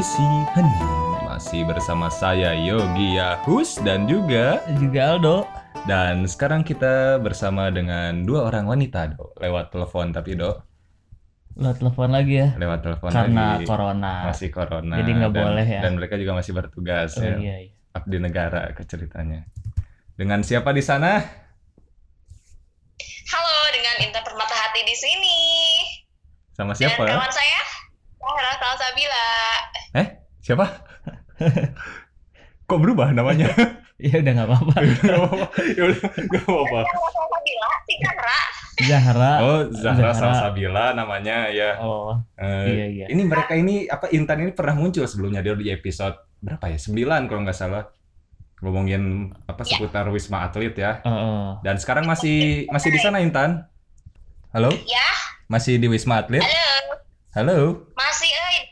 Mengisi Hening Masih bersama saya Yogi Yahus dan juga juga Aldo. Dan sekarang kita bersama dengan dua orang wanita Dok Lewat telepon tapi Dok lo telepon lagi ya? Lewat telepon karena lagi. corona. Masih corona. Jadi nggak dan- boleh ya. Dan mereka juga masih bertugas oh ya. iya iya. Abdi negara ke ceritanya. Dengan siapa di sana? Halo, dengan Intan Permata Hati di sini. Sama Dan siapa? kawan saya, Zahra Salsabila. Eh? Siapa? Kok berubah namanya? iya udah nggak apa-apa Gak apa-apa. Ya udah, gak apa-apa. Si Zahra. Zahra Oh, Zahra Zahra. Salsabila namanya ya. oh Eh, iya iya Ini mereka ini apa Intan ini pernah muncul sebelumnya dia di episode berapa ya? 9 kalau nggak salah. Ngomongin apa Ya. seputar Wisma Atlet ya. oh, oh. Dan sekarang masih masih di sana Intan. Halo? Ya, Masih di Wisma Atlet? halo. Halo. Masih, eh.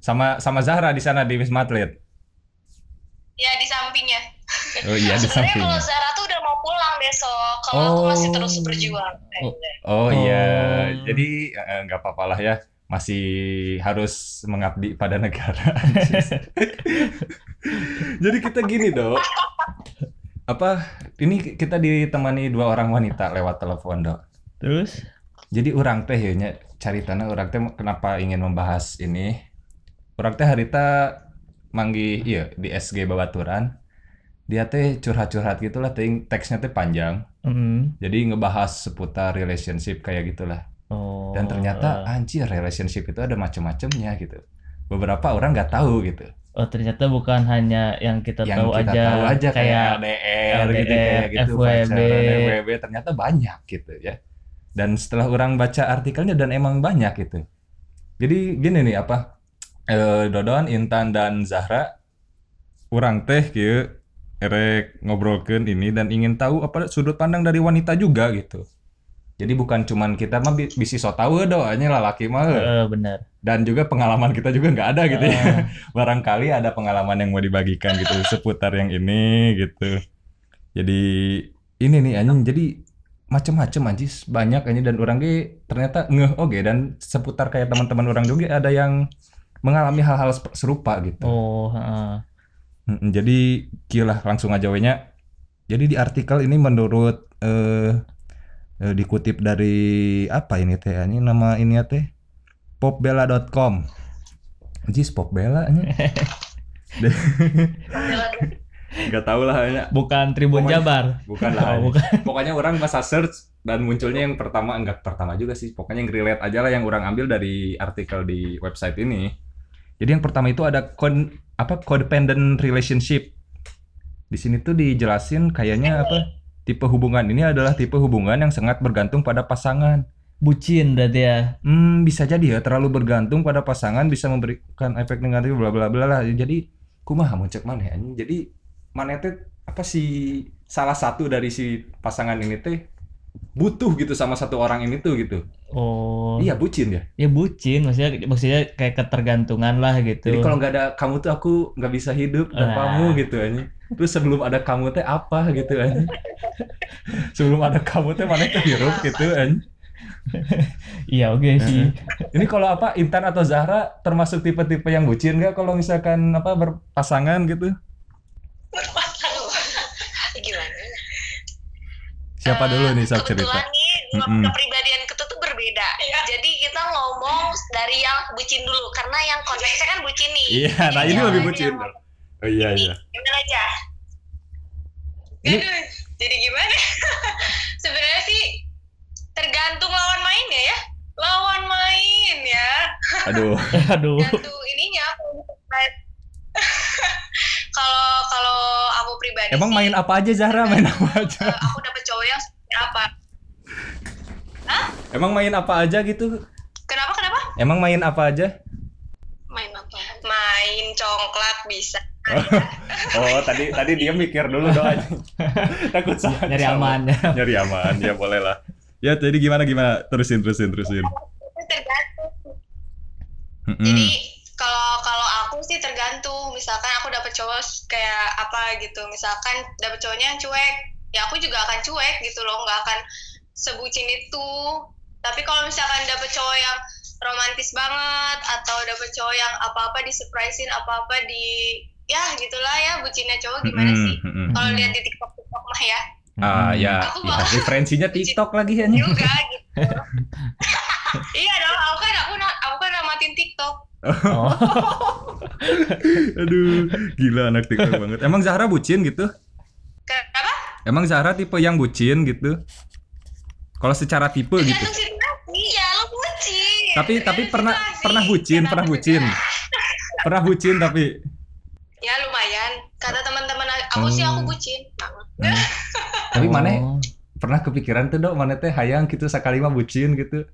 Sama sama Zahra di sana di Wisma Atlet. Ya, di sampingnya. Oh iya di Sebenarnya kalau samping. Zahra tuh udah mau pulang besok. Kalau aku masih Oh. terus berjuang. Oh. Oh iya, Oh. jadi eh, nggak apa-apa lah ya, masih harus mengabdi pada negara. jadi kita gini dok, apa ini kita ditemani dua orang wanita lewat telepon dok. terus Jadi orang teh ya cari tanah orang teh kenapa ingin membahas ini? Orang teh harita manggi iya di SG Babaturan. Dia teh curhat-curhat gitulah teh teksnya teh panjang. mm, Jadi ngebahas seputar relationship kayak gitulah. oh Dan ternyata anjir relationship itu ada macam-macamnya gitu. Beberapa orang nggak tahu gitu. oh ternyata bukan hanya yang kita Yang tahu kita aja tahu aja kayak, kayak LDR, gitu LDR, kayak gitu FWB. pacaran, FWB ternyata banyak gitu ya. Dan setelah orang baca artikelnya dan emang banyak gitu. Jadi gini nih apa? Eh, Dodon, Intan dan Zahra orang teh kieu erek ngobrolkeun ini dan ingin tahu apa sudut pandang dari wanita juga gitu. Jadi bukan cuman kita mah bi- bisi so tahu doanya lalaki mah Eh, benar dan juga pengalaman kita juga nggak ada gitu ya. Eh, Barangkali ada pengalaman yang mau dibagikan gitu seputar yang ini gitu. Jadi ini nih anjing. Jadi macem-macem anjis banyak anjing. Dan orang ge ternyata ngeh oke dan seputar kayak teman-teman orang juga ada yang mengalami hal-hal serupa gitu. oh heeh. Mm, Jadi kilah langsung aja we nya. Jadi di artikel ini menurut eh eh, dikutip dari apa ini teh ini nama ini ya teh popbella.com. Jis popbella nya. Gak tau lah nya. bukan Tribun Pokoknya- Jabar Bukan lah. oh, bukan Pokoknya orang masa search dan munculnya yang pertama enggak pertama juga sih. Pokoknya yang relate aja lah yang orang ambil dari artikel di website ini. Jadi yang pertama itu ada kon apa codependent relationship. Di sini tuh dijelasin kayaknya apa tipe hubungan ini adalah tipe hubungan yang sangat bergantung pada pasangan. bucin berarti ya Hmm, bisa jadi ya terlalu bergantung pada pasangan bisa memberikan efek negatif bla bla bla lah. Jadi kumaha mau cek mana ya? Jadi mana teh apa sih salah satu dari si pasangan ini teh butuh gitu sama satu orang ini tuh gitu. oh Iya bucin ya. ya bucin maksudnya maksudnya kayak ketergantungan lah gitu Jadi kalau nggak ada kamu tuh aku nggak bisa hidup tanpamu Ah. gitu anjing. Terus sebelum ada kamu teh apa gitu anjing. sebelum ada kamu teh mana teh hirup gitu anjing. iya oke sih Ini kalau apa Intan atau Zahra termasuk tipe-tipe yang bucin nggak kalau misalkan apa berpasangan gitu? Aduh. Gimana? Siapa dulu nih sok cerita? Kebetulan nih, kepribadian kita tuh berbeda. Jadi kita ngomong dari yang bucin dulu. Karena yang konteksnya kan bucin nih. Iya, nah ini lebih bucin. yang- Oh iya iya. Gimana aja? Ini- Aduh, jadi gimana? Sebenarnya sih tergantung lawan mainnya ya. Lawan main ya. Aduh. aduh Tergantung ininya. Kalau kalau aku pribadi Emang sih, main apa aja Zahra? Main apa aja? eh, aku dapet cowok yang seperti apa? Emang main apa aja gitu? Kenapa kenapa? Emang main apa aja? Main apa? Main congklak bisa. Oh, tadi tadi dia mikir dulu doanya. Takut salah. nyari aman ya Nyari aman, ya boleh lah. Ya, jadi gimana gimana? Terusin terusin terusin. Itu tergantung. Jadi kalau kalau aku sih tergantung. Misalkan aku dapet cowok kayak apa gitu. Misalkan dapet cowoknya yang cuek, ya aku juga akan cuek gitu loh. Nggak akan sebucin itu. Tapi kalau misalkan dapet cowok yang romantis banget atau dapet cowok yang apa-apa disurprisein apa-apa di ya gitulah ya bucinnya cowok gimana Mm-mm, sih mm-mm. kalau lihat di TikTok TikTok mah ya Ah ya, Aku ya, malah- referensinya TikTok lagi ya. juga gitu iya dong aku kan aku aku kan namatin TikTok Oh. Aduh, gila anak TikTok banget. Emang Zahra bucin gitu? kenapa Emang Zahra tipe yang bucin gitu? Kalau secara tipe gitu. tergantung situasi ya lo bucin Tapi tapi Tergantung pernah situasi. pernah bucin, Kenapa pernah juga? bucin. Pernah bucin tapi ya lumayan kata teman-teman aku sih aku Oh. bucin Hmm. Tapi mana Oh. pernah kepikiran tuh dok mana teh hayang gitu sekali mah bucin gitu.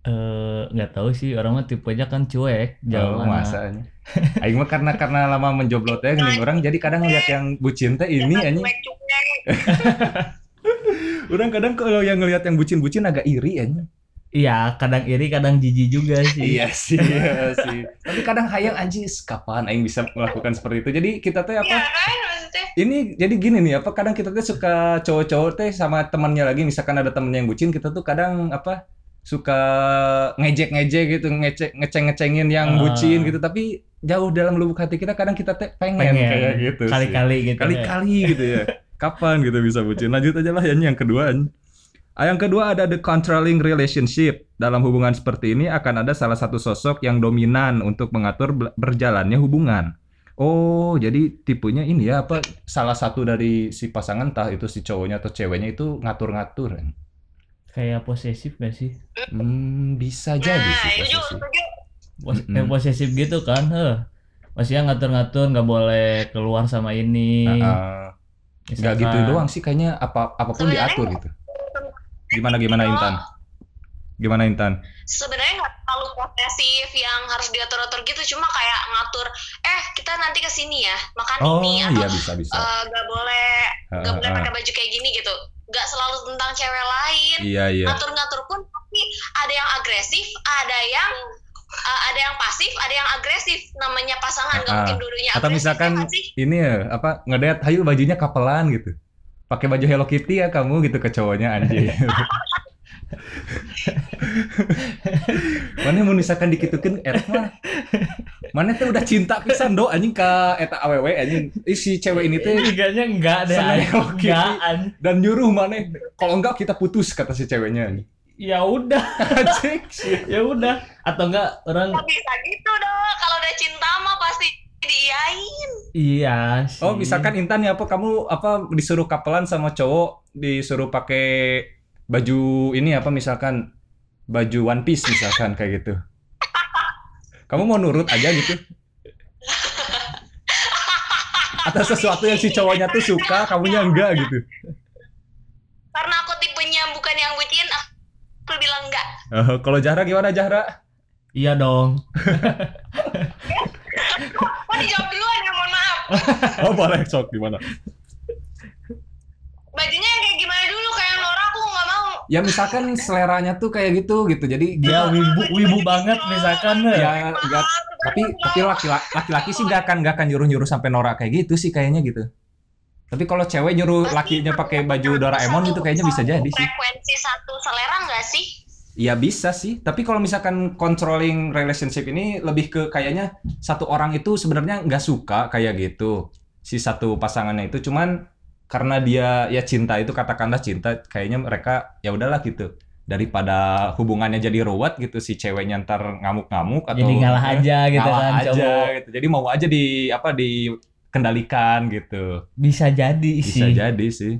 Eh, nggak tahu sih orang mah tipenya kan cuek Oh, jalan masanya. Aing mah karena karena lama menjoblot teh geuning orang jadi kadang ngeliat yang bucin teh ini anjing. Orang kadang kalau yang ngeliat yang bucin-bucin agak iri anjing. iya kadang iri kadang jijik juga sih Iya sih, iya sih. Tapi kadang hayang anjis kapan aing bisa melakukan seperti itu. Jadi kita teh Iya apa? kan maksudnya Ini jadi gini nih, apa kadang kita tuh suka cowok-cowok teh sama temannya lagi misalkan ada temennya yang bucin, kita tuh kadang apa suka ngejek-ngejek gitu, ngecek ngeceng-ngecengin yang Ah. bucin gitu, tapi jauh dalam lubuk hati kita kadang kita teh pengen, pengen kayak gitu sih. kali-kali gitu ya. Kali-kali gitu ya. Kapan gitu bisa bucin? Lanjut aja lah yang yang kedua. Ah, Yang kedua ada the controlling relationship. Dalam hubungan seperti ini akan ada salah satu sosok yang dominan untuk mengatur berjalannya hubungan. Oh, jadi tipenya ini ya apa salah satu dari si pasangan entah itu si cowoknya atau ceweknya itu ngatur-ngatur. kayak posesif gak sih Hmm, bisa jadi nah sih setuju posesif. Pos- Mm-mm. kayak posesif gitu kan heh maksudnya ngatur-ngatur nggak boleh keluar sama ini Ah, ah. Nggak gitu doang sih kayaknya apa apa pun Sebenarnya diatur gitu. Gimana gimana Intan? Gimana Intan? sebenarnya nggak terlalu posesif yang harus diatur-atur gitu cuma kayak ngatur eh kita nanti ke sini ya makan Oh ini atau iya bisa bisa. eh, nggak boleh nggak Ah, boleh ah. pakai baju kayak gini gitu nggak selalu tentang cewek lain Iya iya. ngatur-ngatur pun pasti ada yang agresif ada yang eh, ada yang pasif ada yang agresif namanya pasangan nggak Ah, mungkin dulunya Atau agresif misalkan ya nggak sih? ini ya apa ngedet hayu bajunya kapelan gitu. Pakai baju Hello Kitty ya kamu gitu ke cowoknya anjing. Mana mau misalkan dikitukeun et mah. Mana tuh udah cinta pisan do anjing ka eta awewe anjing. Ih, si cewek ini teh Tiganya enggak deh enggak an- dan nyuruh mana kalau enggak kita putus kata si ceweknya anjing. Ya udah ya udah atau enggak orang nggak bisa gitu dong kalau udah cinta mah pasti diiyain iya sih Oh, misalkan Intan ya apa kamu apa disuruh kapelan sama cowok disuruh pakai baju ini apa misalkan baju one piece misalkan kayak gitu. Kamu mau nurut aja gitu? Atau sesuatu yang si cowoknya tuh suka, kamunya enggak gitu. karena aku tipenya bukan yang bucin aku bilang enggak. Eh, kalau Jahra gimana Jahra? iya dong. Kok dijawab duluan ya? Mohon maaf. Oh, boleh sok gimana? bajunya yang kayak gimana dulu? Kayak Nora aku nggak mau. Ya misalkan seleranya tuh kayak gitu gitu. Jadi dia dia wibu wibu banget misalkan. Ya enggak. tapi tapi laki-laki laki-laki sih nggak akan nggak akan nyuruh nyuruh sampai norak kayak gitu sih kayaknya gitu tapi kalau cewek nyuruh lakinya pakai baju Doraemon gitu kayaknya bisa jadi sih. frekuensi satu selera nggak sih? Iya bisa sih. Tapi kalau misalkan controlling relationship ini lebih ke kayaknya satu orang itu sebenarnya nggak suka kayak gitu si satu pasangannya itu. Cuman karena dia ya cinta itu katakanlah cinta kayaknya mereka ya udahlah gitu. Daripada hubungannya jadi ruwet gitu si ceweknya ntar ngamuk-ngamuk atau jadi ngalah aja gitu ngalah kan aja cowok. gitu. Jadi mau aja di apa dikendalikan gitu. bisa jadi Bisa sih jadi sih.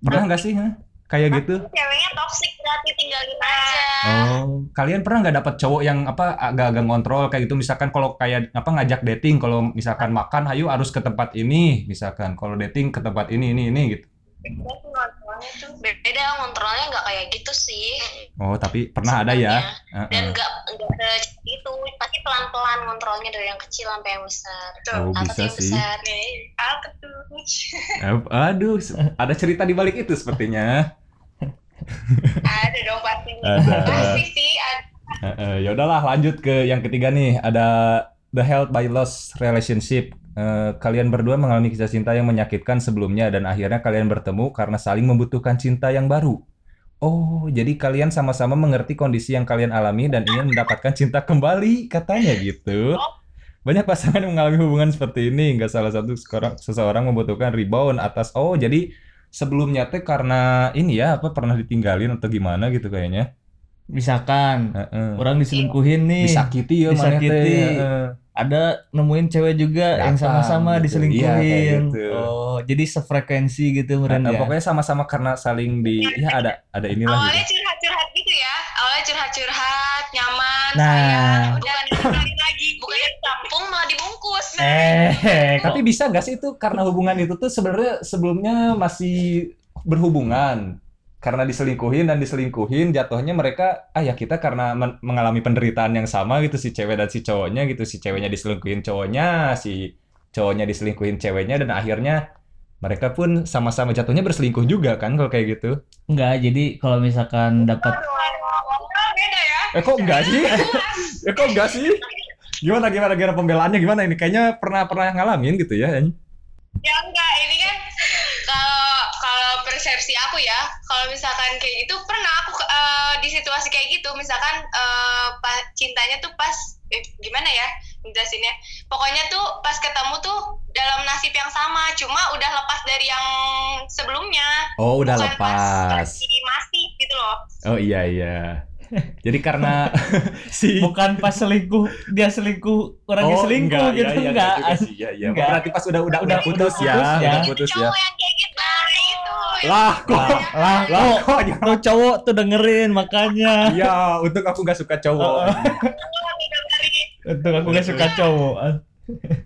Pernah nggak sih ha? kayak gitu? ceweknya toxic berarti tinggalin aja Oh, kalian pernah nggak dapet cowok yang apa agak-agak ngontrol kayak gitu? Misalkan kalau kayak apa ngajak dating, kalau misalkan makan, hayu harus ke tempat ini, misalkan kalau dating ke tempat ini ini ini gitu. Beda tuh ngontrolnya tuh beda ngontrolnya nggak kayak gitu sih Oh, tapi pernah ada ya? sebenarnya. dan Heeh. nggak nggak pasti pelan pelan ngontrolnya dari yang kecil sampai yang besar Oh, apa bisa tuh yang sih. besar apa tuh Eh, Aduh, ada cerita di balik itu sepertinya. ada dong pasti Ada. pasti sih ada Heeh, ya udahlah lanjut ke yang ketiga nih ada the health by loss relationship. Eh, kalian berdua mengalami kisah cinta yang menyakitkan sebelumnya dan akhirnya kalian bertemu karena saling membutuhkan cinta yang baru. Oh, jadi kalian sama-sama mengerti kondisi yang kalian alami dan ingin mendapatkan cinta kembali, katanya gitu. Banyak pasangan yang mengalami hubungan seperti ini, nggak salah satu seseorang, seseorang membutuhkan rebound atas. Oh, jadi sebelumnya teh karena ini ya apa pernah ditinggalin atau gimana gitu kayaknya. Misalkan Heeh. orang diselingkuhin nih. Disakiti ya. Disakiti. heeh. ada nemuin cewek juga yang Datang sama-sama gitu. Iya, diselingkuhin. gitu. Oh, jadi sefrekuensi gitu meren Nah, ya. pokoknya sama-sama karena saling di ya ada ada inilah Awalnya gitu. curhat-curhat gitu ya. Awalnya curhat-curhat, nyaman, Nah. sayang. Udah dikenalin lagi. Bukannya tampung malah dibungkus. Eh, Tapi bisa nggak sih itu karena hubungan itu tuh sebenarnya sebelumnya masih berhubungan karena diselingkuhin dan diselingkuhin jatuhnya mereka ah ya kita karena men- mengalami penderitaan yang sama gitu si cewek dan si cowoknya gitu si ceweknya diselingkuhin cowoknya si cowoknya diselingkuhin ceweknya dan akhirnya mereka pun sama-sama jatuhnya berselingkuh juga kan kalau kayak gitu? Enggak, jadi kalau misalkan dapat ya. eh kok enggak sih? Eh kok enggak sih? Gimana gimana gimana pembelaannya? Gimana ini? Kayaknya pernah pernah ngalamin gitu ya Ya enggak, ini kan kalau persepsi aku ya, kalau misalkan kayak gitu pernah aku eh, di situasi kayak gitu, misalkan pa- cintanya tuh pas eh, gimana ya jelasinnya? Pokoknya tuh pas ketemu tuh dalam nasib yang sama, cuma udah lepas dari yang sebelumnya. oh udah Bukan pas lepas masih gitu loh. Oh iya iya. Jadi karena si bukan pas selingkuh dia selingkuh orangnya Oh, selingkuh enggak, gitu iya, iya, enggak. juga sih. Iya, iya. Enggak. Berarti pas udah udah udah putus ya, ya. udah putus ya. cowok yang kayak gitu. Nah, itu. Lah kok Lah, lah kok kok jangan- tuh cowok tuh dengerin makanya. Iya, untuk aku nggak suka cowok. Untuk aku gak suka cowok.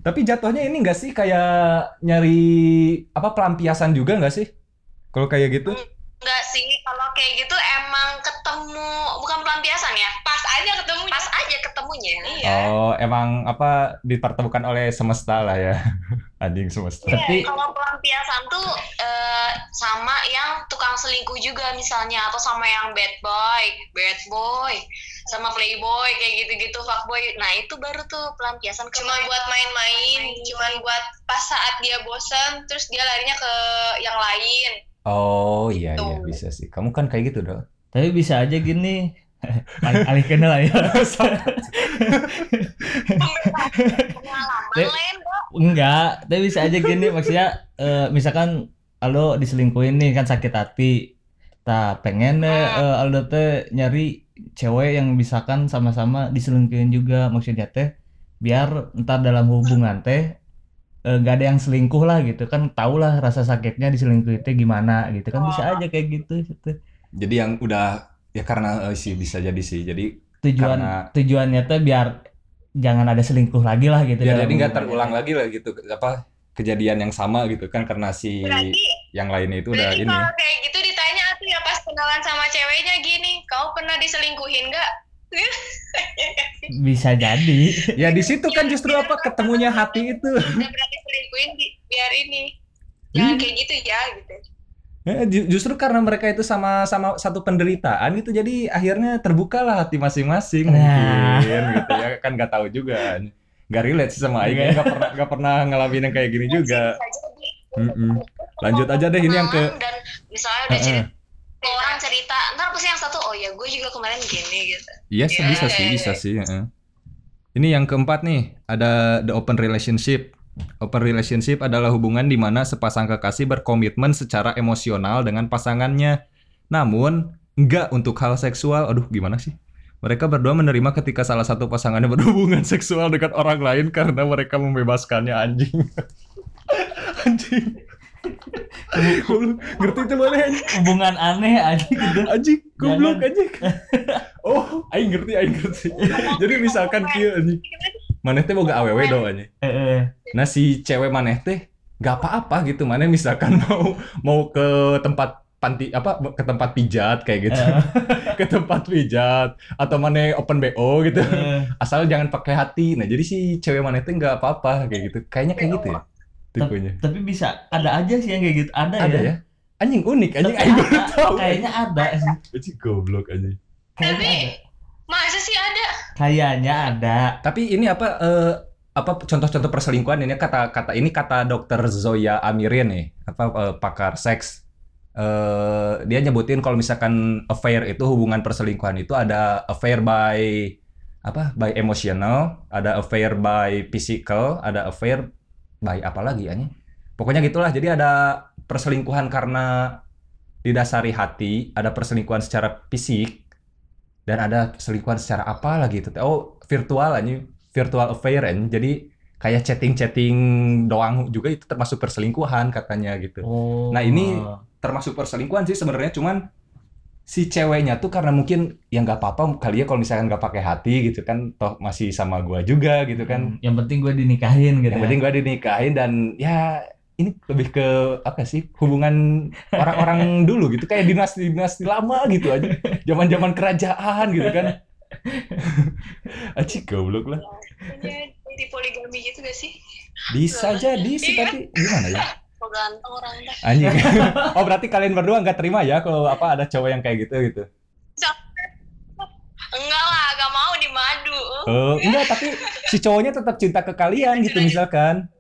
Tapi jatuhnya ini nggak sih kayak nyari apa pelampiasan juga nggak sih? Kalau kayak gitu? Enggak sih, kalau kayak gitu emang ketemu bukan pelampiasan ya. Pas aja ketemu. Pas aja ketemunya. Iya. Oh, emang apa dipertemukan oleh semesta lah ya. Anjing semesta. Iya, Tapi- kalau pelampiasan tuh eh, sama yang tukang selingkuh juga misalnya atau sama yang bad boy, bad boy, sama playboy kayak gitu-gitu fuckboy. Nah, itu baru tuh pelampiasan cuma buat main-main, cuma buat pas saat dia bosan terus dia larinya ke yang lain. Oh iya Gitu. iya bisa sih. Kamu kan kayak gitu dong. Tapi bisa aja gini. Alih, alihkan lah ya. Enggak, tapi bisa aja gini maksudnya eh, misalkan Aldo diselingkuhin nih kan sakit hati. Tak pengen deh eh, Aldo teh nyari cewek yang misalkan sama-sama diselingkuhin juga maksudnya teh biar ntar dalam hubungan teh eh, nggak ada yang selingkuh lah gitu kan tau lah rasa sakitnya diselingkuhin teh gimana gitu kan bisa aja kayak gitu gitu. Jadi yang udah ya karena eh, sih bisa jadi sih. Jadi tujuan Karena- tujuannya teh biar jangan ada selingkuh lagi lah gitu ya jadi nggak terulang lagi lah gitu apa kejadian yang sama gitu kan karena si Berarti yang lainnya itu udah Berarti ini. kalau kayak gitu ditanya tuh ya pas kenalan sama ceweknya gini, kau pernah diselingkuhin nggak? bisa jadi Ya di situ kan justru apa ketemunya hati itu. Diselingkuhin di- biar ini. Jangan Hmm. kayak gitu ya gitu. Ya, ju- justru karena mereka itu sama-sama satu penderitaan itu jadi akhirnya terbukalah hati masing-masing Nah. mungkin gitu ya kan nggak tahu juga nggak relate sih sama Aing nggak pernah nggak pernah ngalamin yang kayak gini juga lanjut aja deh ini yang ke dan misalnya udah Heeh. Cerita orang cerita ntar pasti yang satu oh ya gue juga kemarin gini gitu Iya sih, Ya, bisa ya, sih, ya, bisa ya. sih. heeh. Ini yang keempat nih, ada the open relationship. Open relationship adalah hubungan di mana sepasang kekasih berkomitmen secara emosional dengan pasangannya. Namun, enggak untuk hal seksual. Aduh, gimana sih? Mereka berdua menerima ketika salah satu pasangannya berhubungan seksual dengan orang lain karena mereka membebaskannya anjing. anjing. Ngerti itu mana hubungan aneh aja gitu. Anjing goblok anjing. Oh aing ngerti aing ngerti. Jadi misalkan kieu anjing. Maneh teh boga awewe do anjing. Eh, eh. nah si cewek maneh teh gak apa-apa gitu. Maneh misalkan mau mau ke tempat panti apa ke tempat pijat kayak gitu. Ke tempat pijat. Atau maneh open BO gitu. Eh, asal jangan pakai hati. Nah jadi si cewek maneh teh nggak apa-apa kayak gitu. Kayaknya kayak gitu ya tipenya. tapi bisa ada aja sih yang kayak gitu ada, ada ya, ya? Anjing unik anjing Tapi ada, tahu. kayaknya ada sih. Anjing goblok anjing. Kayaknya Tapi- ada. masa sih ada? Kayaknya ada. Tapi ini apa eh, apa contoh-contoh perselingkuhan ini? Kata-kata ini kata dokter Zoya Amirin nih. Apa eh, pakar seks. eh dia nyebutin kalau misalkan affair itu hubungan perselingkuhan itu ada affair by apa? by emotional, ada affair by physical, ada affair by apa lagi ya? Pokoknya gitulah. Jadi ada perselingkuhan karena didasari hati, ada perselingkuhan secara fisik, dan ada perselingkuhan secara apa lagi itu? Oh, virtual aja, virtual affair an. Jadi kayak chatting-chatting doang juga itu termasuk perselingkuhan katanya gitu. Oh. Nah, ini- Termasuk perselingkuhan sih sebenarnya cuman si ceweknya tuh karena mungkin ya nggak apa-apa kali ya kalau misalkan nggak pakai hati gitu kan toh masih sama gua juga gitu kan. Hmm, yang penting gue dinikahin gitu. Yang ya. penting gua dinikahin dan ya ini lebih ke apa sih hubungan orang-orang dulu gitu kayak dinasti-dinasti lama gitu aja. Zaman-zaman kerajaan gitu kan. Aci goblok lah. Kayaknya jadi poligami gitu gak sih? Bisa jadi sih tapi gimana ya? Kok ganteng orang dah. Anjing. Oh berarti kalian berdua nggak terima ya kalau apa ada cowok yang kayak gitu gitu. Enggak lah, gak mau dimadu. Oh, enggak, tapi si cowoknya tetap cinta ke kalian gitu misalkan.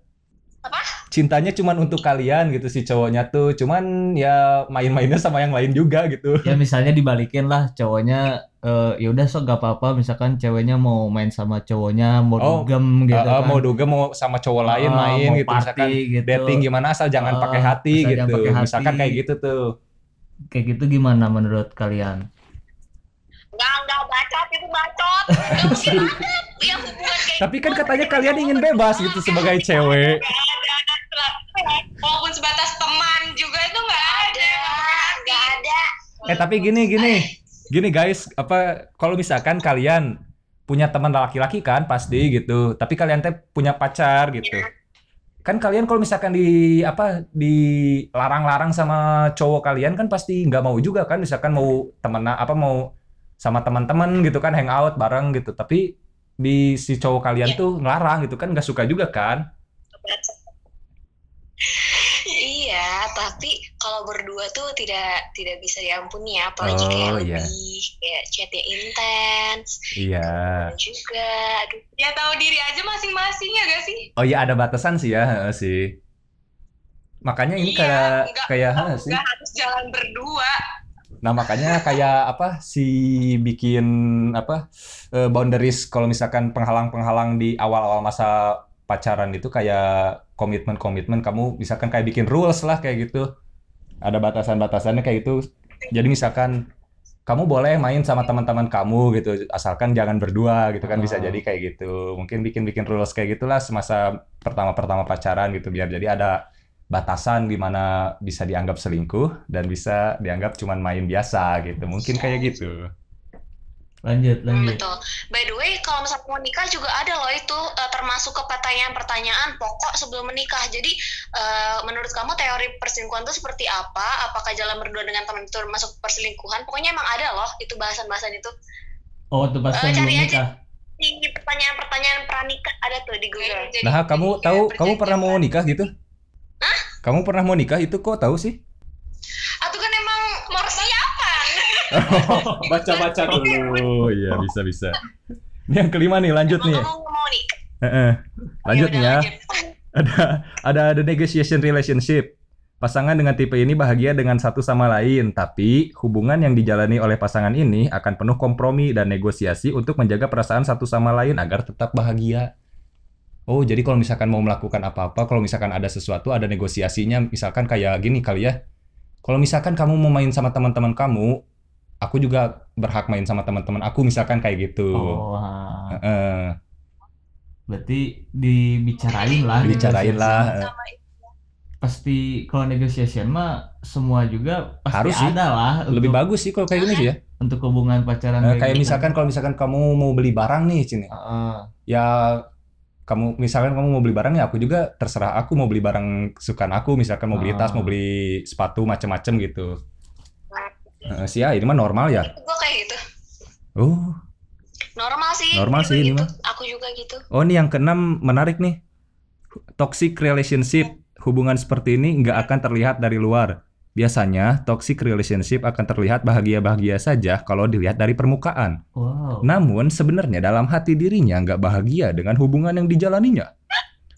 Cintanya cuman untuk kalian gitu si cowoknya tuh. Cuman ya main-mainnya sama yang lain juga gitu. ya misalnya dibalikin lah cowoknya eh ya udah sok gak apa-apa misalkan ceweknya mau main sama cowoknya mau Oh, dugem gitu Eh, eh, kan mau duga mau sama cowok lain Ah, main gitu party misalkan gitu. dating gimana asal jangan Ah, pakai hati gitu. jangan pakai hati. Misalkan kayak gitu tuh. kayak gitu gimana menurut kalian Enggak, enggak bacot itu bacot. Enggak mungkin ada yang hubungan kayak Tapi kan gitu. katanya kalian ingin bebas gitu sebagai cewek. Enggak ada. Walaupun sebatas teman juga itu enggak ada. Enggak ada. Eh tapi gini gini. Gini guys, apa kalau misalkan kalian punya teman laki-laki kan pasti gitu. Tapi kalian teh punya pacar gitu. Kan kalian kalau misalkan di apa dilarang-larang sama cowok kalian kan pasti nggak mau juga kan misalkan mau temen apa mau sama teman-teman gitu kan hangout bareng gitu. Tapi di si cowok kalian Iya. tuh ngelarang gitu kan nggak suka juga kan? Iya, tapi kalau berdua tuh tidak tidak bisa diampuni ya, apalagi Oh, kayak iya. lebih kayak chatnya intens Iya. juga. Aduh. Ya tahu diri aja masing-masing ya gak sih? Oh iya ada batasan sih ya sih. Makanya ini Iya, kayak nggak- kayak heeh sih. Gak harus jalan berdua. Nah makanya kayak apa si bikin apa eh, boundaries kalau misalkan penghalang-penghalang di awal-awal masa pacaran itu kayak komitmen-komitmen kamu misalkan kayak bikin rules lah kayak gitu. Ada batasan-batasannya kayak gitu. Jadi misalkan kamu boleh main sama teman-teman kamu gitu asalkan jangan berdua gitu kan bisa jadi kayak gitu. Mungkin bikin-bikin rules kayak gitulah semasa pertama-pertama pacaran gitu biar jadi ada batasan di mana bisa dianggap selingkuh dan bisa dianggap cuman main biasa gitu. Mungkin kayak gitu. lanjut Hmm, lanjut betul. By the way, kalau misalnya mau nikah juga ada loh itu eh, termasuk ke pertanyaan-pertanyaan pokok sebelum menikah. Jadi eh, menurut kamu teori perselingkuhan itu seperti apa? Apakah jalan berdua dengan teman itu termasuk perselingkuhan? Pokoknya emang ada loh itu bahasan-bahasan itu. oh itu Eh, sebelum cari aja. nikah Di pertanyaan-pertanyaan pranikah ada tuh di Google. Nah, kamu tahu kamu pernah mau nikah gitu? Kamu pernah mau nikah itu kok tahu sih? Atau kan emang persiapan. Baca-baca dulu. Iya, bisa bisa. Ini yang kelima nih, lanjut Emang nih. kamu mau nikah? Heeh. Lanjut Ya nih ya. lanjut. Ada ada the negotiation relationship. Pasangan dengan tipe ini bahagia dengan satu sama lain, tapi hubungan yang dijalani oleh pasangan ini akan penuh kompromi dan negosiasi untuk menjaga perasaan satu sama lain agar tetap bahagia. Oh, jadi kalau misalkan mau melakukan apa-apa, kalau misalkan ada sesuatu, ada negosiasinya, misalkan kayak gini kali ya. Kalau misalkan kamu mau main sama teman-teman kamu, aku juga berhak main sama teman-teman aku, misalkan kayak gitu. oh. Heeh. berarti dibicarain lah Dibicarain lah. Sama itu. pasti kalau negosiasi mah semua juga pasti Harus sih. ada lah Lebih untuk, bagus sih kalau kayak gini sih ya. untuk hubungan pacaran Eh, kayak gitu. misalkan kalau misalkan kamu mau beli barang nih, Cini. Heeh. Ya kamu misalkan kamu mau beli barang ya aku juga terserah aku mau beli barang kesukaan aku misalkan mau beli tas Ah. mau beli sepatu macem-macem gitu Eh, sih ya ini mah normal ya gue kayak gitu. oh Normal sih. Normal sih ini gitu. mah. Aku juga gitu. oh ini yang keenam menarik nih toxic relationship hubungan seperti ini nggak akan terlihat dari luar biasanya toxic relationship akan terlihat bahagia-bahagia saja kalau dilihat dari permukaan wow Namun sebenarnya dalam hati dirinya nggak bahagia dengan hubungan yang dijalaninya.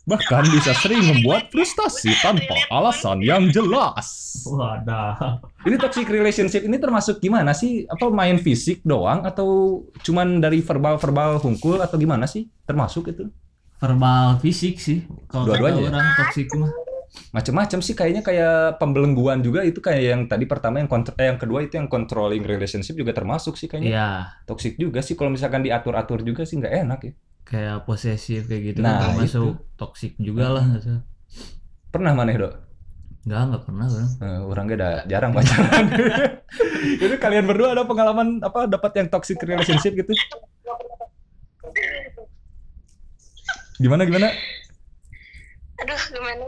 Bahkan bisa sering membuat frustasi tanpa alasan yang jelas. Wadah. Ini toxic relationship ini termasuk gimana sih? Apa main fisik doang atau cuman dari verbal-verbal hungkul atau gimana sih? Termasuk itu? Verbal fisik sih. Kalau Dua-duanya ya? orang toksik mah. Macam-macam sih kayaknya kayak pembelengguan juga itu kayak yang tadi pertama yang kontr- eh, yang kedua itu yang controlling relationship juga termasuk sih kayaknya. Iya. Toxic juga sih kalau misalkan diatur-atur juga sih nggak enak ya. Kayak posesif kayak gitu Nah, kan termasuk toksik juga lah. Pernah maneh, Dok? Enggak, enggak pernah bang. Eh, orangnya udah jarang pacaran. Jadi kalian berdua ada pengalaman apa dapat yang toxic relationship gitu? Gimana gimana? aduh gimana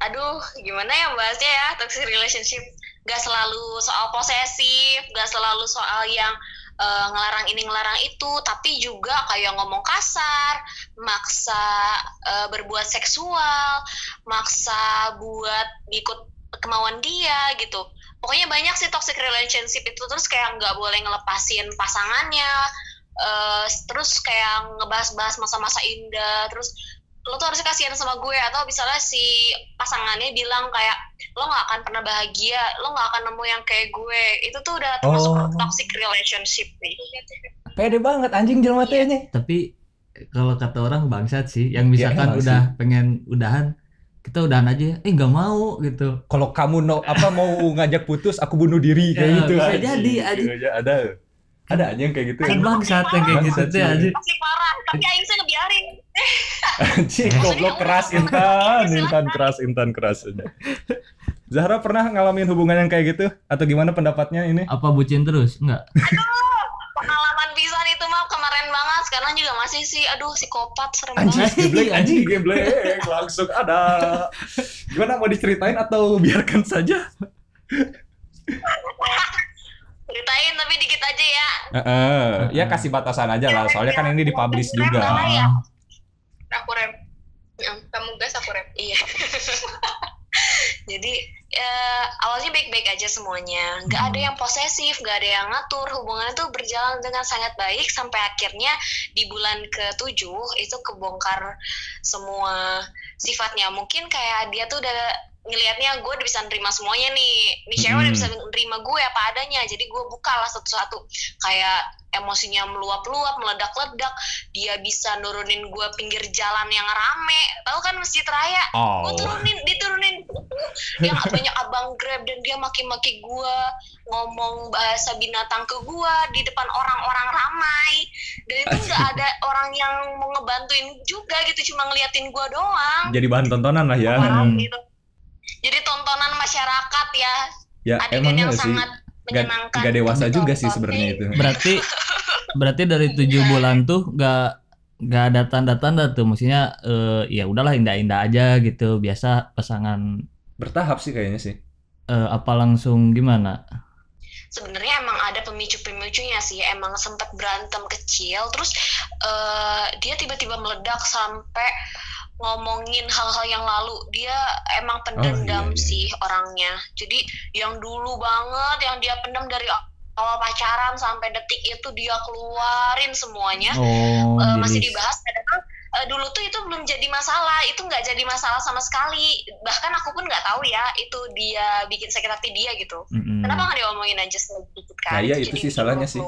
aduh gimana ya bahasnya ya? Toxic relationship. Gak selalu soal posesif gak selalu soal yang eh, ngelarang ini ngelarang itu. Tapi juga kayak ngomong kasar maksa eh, berbuat seksual maksa buat ikut kemauan dia gitu. Pokoknya banyak sih toxic relationship itu. Terus kayak nggak boleh ngelepasin pasangannya. Eh, terus kayak ngebahas-bahas masa-masa indah. Terus lo tuh harusnya kasihan sama gue atau misalnya si pasangannya bilang kayak lo nggak akan pernah bahagia lo nggak akan nemu yang kayak gue itu tuh udah termasuk Oh. toxic relationship nih Pede banget anjing jelma teh nya. Tapi kalau kata orang bangsat sih, yang misalkan emang udah pengen udahan, kita udahan aja. Eh nggak mau gitu. Kalau kamu no, apa mau ngajak putus, aku bunuh diri kayak Ya, gitu. bisa anjing. jadi, anjing. Iya, ada. Ada aja yang kayak gitu. Kan bangsat yang kayak gitu tuh aja. pasti parah tapi aing sih ngebiarin Anjing, goblok keras intan, intan keras, intan keras. Zahra pernah ngalamin hubungan yang kayak gitu atau gimana pendapatnya ini? Apa bucin terus? Enggak. pengalaman pisan itu mah kemarin banget sekarang juga masih sih aduh psikopat serem Anjing, banget geblek, anjing, geblek, langsung ada. Gimana mau diceritain atau biarkan saja? ceritain tapi dikit aja ya. Heeh, ya kasih batasan aja lah, soalnya kan ini dipublish juga. ya? aku rem. Ya, kamu gas aku rem. Iya. Jadi ya, awalnya baik-baik aja semuanya. Nggak ada Hmm. yang posesif nggak ada yang ngatur. Hubungannya tuh berjalan dengan sangat baik sampai akhirnya di bulan ke-7 itu kebongkar semua sifatnya. Mungkin kayak dia tuh udah ngelihatnya gue udah bisa nerima semuanya nih. Nih cewek udah Hmm. bisa nerima gue apa adanya. Jadi gue buka lah satu-satu. Kayak emosinya meluap-luap meledak-ledak. Dia bisa nurunin gue pinggir jalan yang rame. Tahu kan masjid raya? Oh, gue turunin diturunin. Dia nggak banyak abang grab dan dia maki-maki gue ngomong bahasa binatang ke gue di depan orang-orang ramai. Dan itu nggak ada orang yang mau ngebantuin juga gitu cuma ngeliatin gue doang. Jadi bahan tontonan lah ya. Parah Hmm. gitu. Jadi tontonan masyarakat ya Ya adegan emang yang sih. sangat Gak, menyenangkan gak dewasa ditonton. juga sih sebenarnya itu. Berarti berarti dari tujuh bulan tuh nggak nggak ada tanda-tanda tuh maksudnya eh, ya udahlah indah-indah aja gitu biasa pasangan Bertahap sih kayaknya sih. eh, apa langsung gimana sebenarnya emang ada pemicu-pemicunya sih emang sempat berantem kecil terus eh, dia tiba-tiba meledak sampai ngomongin hal-hal yang lalu dia emang pendendam iya, iya. sih orangnya jadi yang dulu banget yang dia pendam dari awal pacaran sampai detik itu dia keluarin semuanya oh Eh, masih jadi dibahas padahal eh, dulu tuh itu belum jadi masalah itu nggak jadi masalah sama sekali bahkan aku pun nggak tahu ya itu dia bikin sakit hati dia gitu Mm-mm. Kenapa nggak diomongin aja sedikit kan? Nah, iya, Jadi itu sih bikin salahnya sih.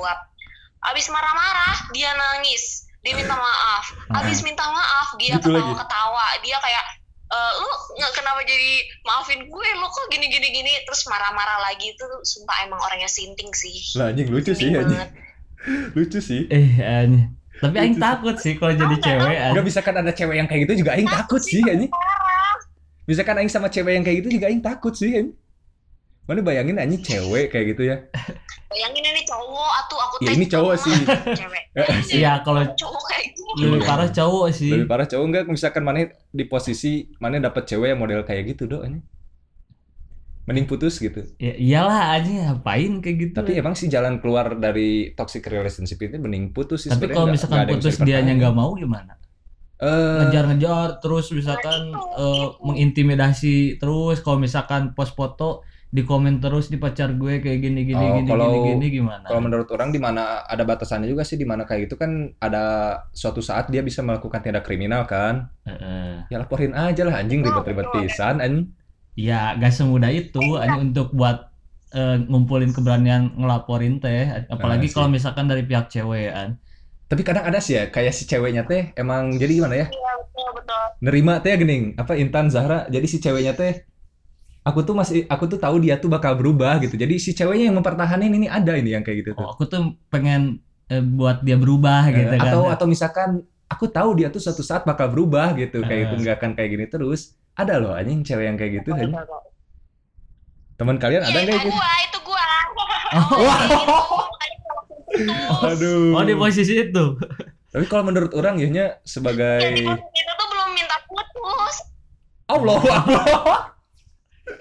Abis marah-marah, dia nangis. Dia minta maaf. Abis minta maaf, dia Gitu lagi. ketawa-ketawa. Dia kayak, e, lu nggak kenapa jadi maafin gue? Lu kok gini-gini gini? Terus marah-marah lagi itu sumpah emang orangnya sinting sih. Lah anjing lucu sih anjing. banget. Lucu sih. eh anjing. tapi aing takut sih kalau jadi cewek Enggak anjing. bisa kan ada cewek yang kayak gitu juga aing takut sih anjing. Bisa kan aing sama cewek yang kayak gitu juga aing takut sih anjing. Mana bayangin anjing cewek kayak gitu ya. Bayangin ini cowok atau aku Ya, ini cowok sih. Cewek. Iya kalau Cowok kayak gitu. lebih Iya. parah cowok sih Lebih parah cowok enggak misalkan mana di posisi mana dapat cewek yang model kayak gitu doh anjing. Mending putus gitu. ya, iyalah anjing ngapain kayak gitu Tapi emang sih jalan keluar dari toxic relationship itu mending putus sih tapi kalau misalkan nggak ada yang putus dianya dipertahankan. nggak mau gimana Eh, ngejar-ngejar terus misalkan itu. mengintimidasi terus kalau misalkan post foto di komen terus di pacar gue kayak gini gini Oh, gini kalau- gini gini gimana? Kalau menurut orang di mana ada batasannya juga sih di mana kayak gitu kan ada suatu saat dia bisa melakukan tindak kriminal kan. Heeh. Ya laporin aja lah anjing ribet-ribet pisan anjing. Ya, gak semudah itu hanya untuk buat eh, ngumpulin keberanian ngelaporin teh, apalagi sih. kalau misalkan dari pihak cewek kan. Tapi kadang ada sih ya kayak si ceweknya teh emang jadi gimana ya? Iya betul betul. Nerima teh gening apa Intan Zahra jadi si ceweknya teh aku tuh masih aku tuh tahu dia tuh bakal berubah gitu. Jadi si ceweknya yang mempertahankan ini ada ini yang kayak gitu tuh. Oh, aku tuh pengen eh, buat dia berubah Eh, gitu kan. atau atau misalkan aku tahu dia tuh suatu saat bakal berubah gitu kayak Eh. gitu nggak akan kayak gini terus ada loh anjing cewek yang kayak gitu anjing. teman kalian ada Iya nggak itu gitu gua, itu gua. Oh. aduh Oh, di posisi itu. tapi kalau menurut orang ya sebagai Yang di posisi itu tuh belum minta putus. Allah